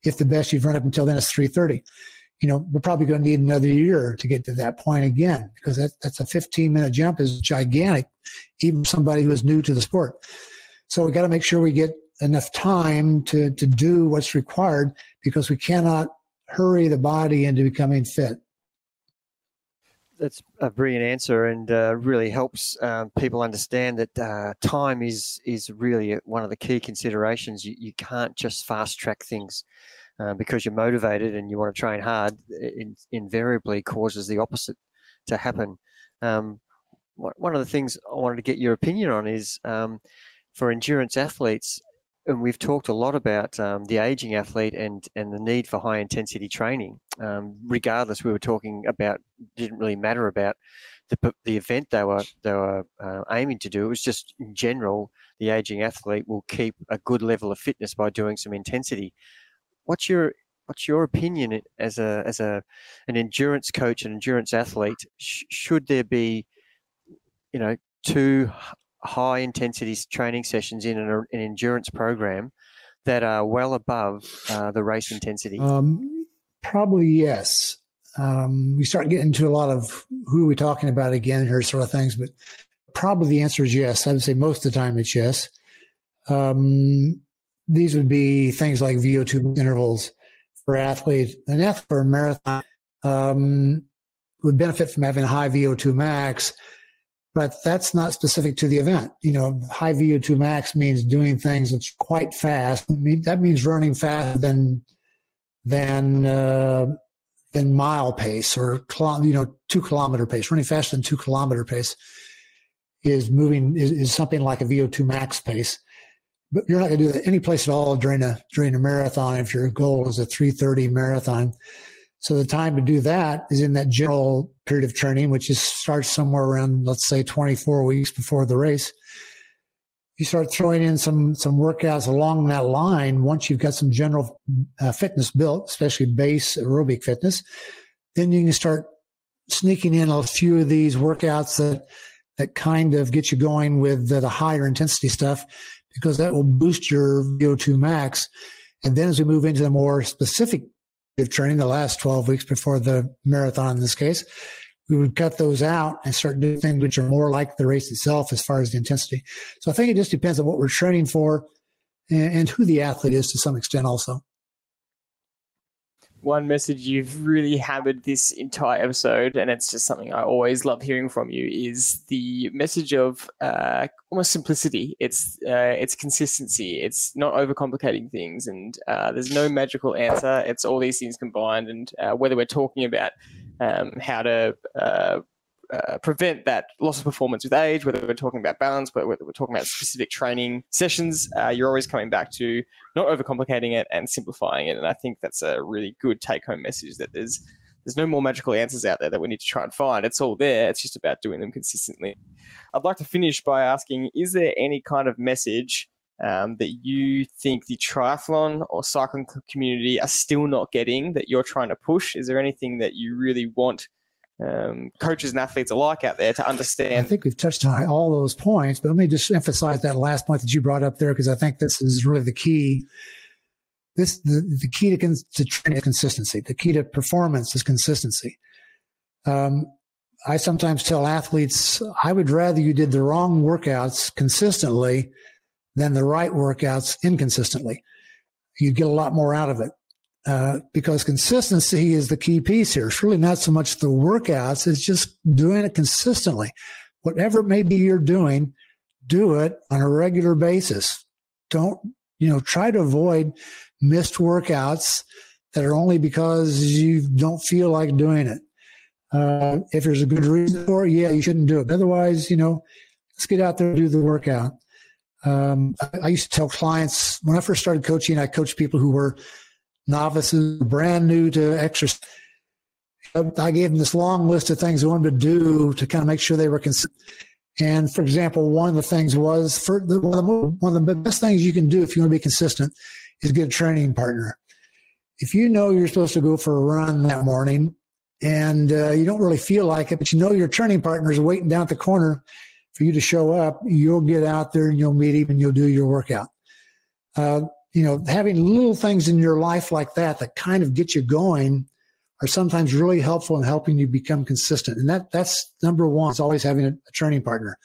S1: if the best you've run up until then is 330, you know, we're probably going to need another year to get to that point again because that, that's a 15 minute jump is gigantic, even somebody who is new to the sport. So we got to make sure we get enough time to, to do what's required because we cannot hurry the body into becoming fit.
S3: that's a brilliant answer, and uh, really helps um, people understand that uh, time is is really one of the key considerations. You, you can't just fast track things uh, because you're motivated and you want to train hard. It invariably causes the opposite to happen. Um, one of the things I wanted to get your opinion on is um, for endurance athletes, and we've talked a lot about um, the aging athlete and and the need for high intensity training. Um, regardless, we were talking about didn't really matter about the the event they were they were uh, aiming to do. It was just in general, the aging athlete will keep a good level of fitness by doing some intensity. What's your what's your opinion as a as a an endurance coach, an endurance athlete? Sh- should there be, you know, two high intensity training sessions in an, an endurance program that are well above uh, the race intensity?
S1: Um, probably yes. Um, we start getting into a lot of who are we talking about again here, sort of things, but probably the answer is yes. I would say most of the time it's yes. Um, these would be things like VO2 intervals for athletes. An athlete for a marathon um, would benefit from having a high VO2 max but that's not specific to the event. You know, high VO2 max means doing things that's quite fast. that means running faster than than uh, than mile pace or you know two kilometer pace. Running faster than two kilometer pace is moving is, is something like a VO2 max pace. But you're not going to do that any place at all during a during a marathon if your goal is a 330 marathon. So the time to do that is in that general period of training, which is starts somewhere around, let's say, 24 weeks before the race. You start throwing in some some workouts along that line. Once you've got some general uh, fitness built, especially base aerobic fitness, then you can start sneaking in a few of these workouts that that kind of get you going with the, the higher intensity stuff, because that will boost your VO2 max. And then as we move into the more specific training the last 12 weeks before the marathon in this case, we would cut those out and start doing things which are more like the race itself as far as the intensity. So I think it just depends on what we're training for and, and who the athlete is to some extent also
S2: one message you've really hammered this entire episode, and it's just something I always love hearing from you, is the message of uh, almost simplicity. It's uh, it's consistency. It's not overcomplicating things, and uh, there's no magical answer. It's all these things combined, and uh, whether we're talking about um, how to uh, prevent that loss of performance with age, whether we're talking about balance, but whether we're talking about specific training sessions, uh, you're always coming back to not overcomplicating it and simplifying it. And I think that's a really good take home message that there's there's no more magical answers out there that we need to try and find. It's all there. It's just about doing them consistently. I'd like to finish by asking: Is there any kind of message um, that you think the triathlon or cycling community are still not getting that you're trying to push? Is there anything that you really want? Um, coaches and athletes alike out there to understand.
S1: I think we've touched on all those points, but let me just emphasize that last point that you brought up there because I think this is really the key. This the, the key to, to training is consistency. The key to performance is consistency. Um, I sometimes tell athletes, I would rather you did the wrong workouts consistently than the right workouts inconsistently. You'd get a lot more out of it. Uh, because consistency is the key piece here. It's really not so much the workouts, it's just doing it consistently. Whatever it may be you're doing, do it on a regular basis. Don't, you know, try to avoid missed workouts that are only because you don't feel like doing it. Uh, if there's a good reason for it, yeah, you shouldn't do it. Otherwise, you know, let's get out there and do the workout. Um, I, I used to tell clients when I first started coaching, I coached people who were novices, brand new to exercise. I gave them this long list of things I wanted to do to kind of make sure they were consistent. And for example, one of the things was for the, one, of the, one of the best things you can do if you want to be consistent is get a training partner. If you know you're supposed to go for a run that morning and uh, you don't really feel like it, but you know your training partner is waiting down at the corner for you to show up, you'll get out there and you'll meet him and you'll do your workout. Uh, you know, having little things in your life like that that kind of get you going are sometimes really helpful in helping you become consistent. And that that's number one. Is always having a, a training partner.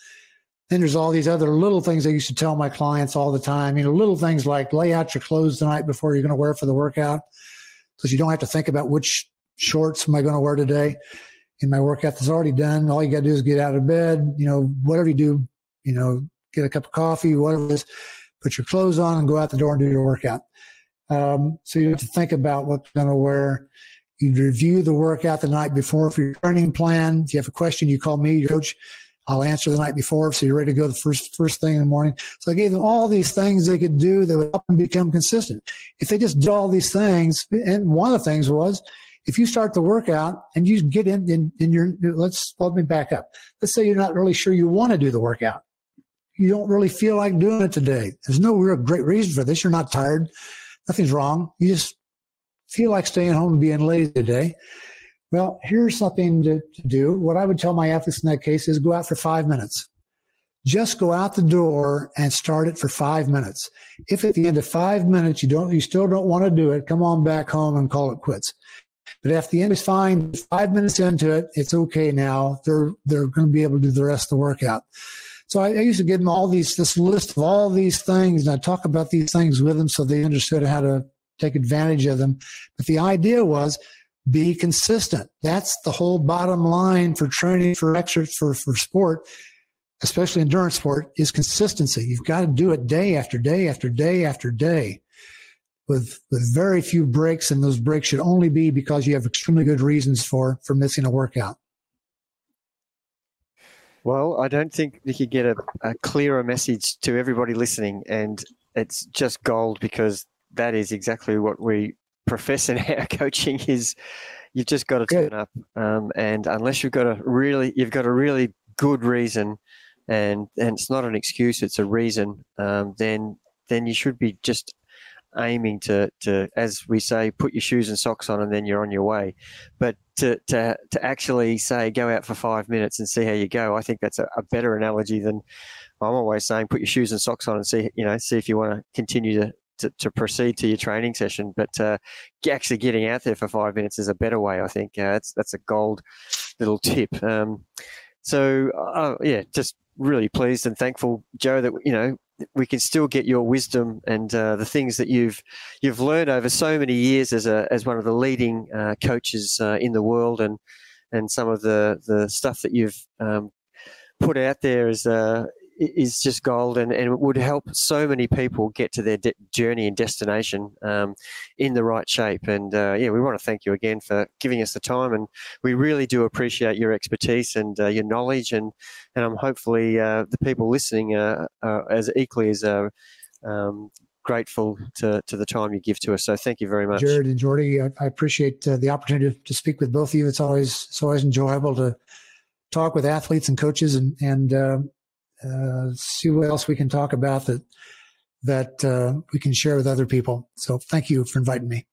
S1: Then there's all these other little things I used to tell my clients all the time. You know, little things like lay out your clothes the night before you're going to wear for the workout, so you don't have to think about which shorts am I going to wear today. in my workout that's already done. All you got to do is get out of bed, you know, whatever you do, you know, get a cup of coffee, whatever it is, put your clothes on and go out the door and do your workout. Um, so you have to think about what you're going to wear. You review the workout the night before for your training plan. If you have a question, you call me, your coach. I'll answer the night before, so you're ready to go the first first thing in the morning. So I gave them all these things they could do that would help them become consistent. If they just did all these things, and one of the things was, if you start the workout and you get in in, in your let's let me back up. Let's say you're not really sure you want to do the workout. You don't really feel like doing it today. There's no real great reason for this. You're not tired. Nothing's wrong. You just feel like staying home and being lazy today. Well, here's something to, to do. What I would tell my athletes in that case is go out for five minutes. Just go out the door and start it for five minutes. If at the end of five minutes you don't, you still don't want to do it, come on back home and call it quits. But if the end is fine, five minutes into it, it's okay now. They're they're going to be able to do the rest of the workout. So I, I, used to give them all these this list of all these things, and I talk about these things with them so they understood how to take advantage of them. But the idea was be consistent. That's the whole bottom line for training for exercise for, for sport, especially endurance sport, is consistency. You've got to do it day after day after day after day with with very few breaks, and those breaks should only be because you have extremely good reasons for for missing a workout.
S3: Well, I don't think you could get a, a clearer message to everybody listening, and it's just gold because that is exactly what we profess in <laughs> our coaching is you've just got to turn up. Um, and unless you've got a really, you've got a really good reason, and and it's not an excuse, it's a reason. Um, then then you should be just aiming to to as we say, put your shoes and socks on, and then you're on your way. But to to to actually say go out for five minutes and see how you go, I think that's a, a better analogy than. I'm always saying, put your shoes and socks on and see, you know, see if you want to continue to to, to proceed to your training session. But uh, actually getting out there for five minutes is a better way. I think uh, that's that's a gold little tip. Um, so uh, yeah, just really pleased and thankful, Joe, that you know we can still get your wisdom and uh, the things that you've you've learned over so many years as a as one of the leading uh, coaches uh, in the world. And and some of the the stuff that you've um, put out there is uh, is just gold and, and would help so many people get to their de- journey and destination um, in the right shape. And uh, yeah, we want to thank you again for giving us the time. And we really do appreciate your expertise and uh, your knowledge. And, and I'm hopefully uh, the people listening are, are as equally as uh, um, grateful to, to the time you give to us. So thank you very much.
S1: Jared and Jordy, I, I appreciate uh, the opportunity to speak with both of you. It's always, it's always enjoyable to talk with athletes and coaches and, and uh, uh, see what else we can talk about that that uh, we can share with other people. So thank you for inviting me.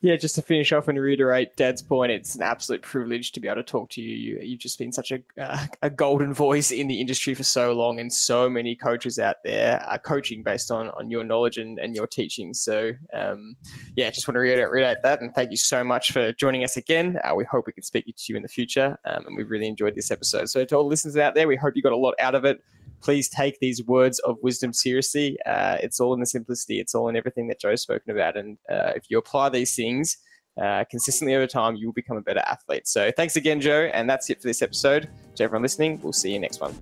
S2: Yeah, just to finish off and reiterate Dad's point, it's an absolute privilege to be able to talk to you. you have just been such a, uh, a golden voice in the industry for so long, and so many coaches out there are coaching based on, on your knowledge and, and your teaching. So, um, yeah, just want to reiterate, reiterate, that. And thank you so much for joining us again. Uh, we hope we can speak to you in the future. Um, and we've really enjoyed this episode. So, to all the listeners out there, we hope you got a lot out of it please take these words of wisdom seriously. Uh, it's all in the simplicity. It's all in everything that Joe's spoken about. And uh, if you apply these things uh, consistently over time, you will become a better athlete. So thanks again, Joe. And that's it for this episode. To everyone listening, we'll see you next one.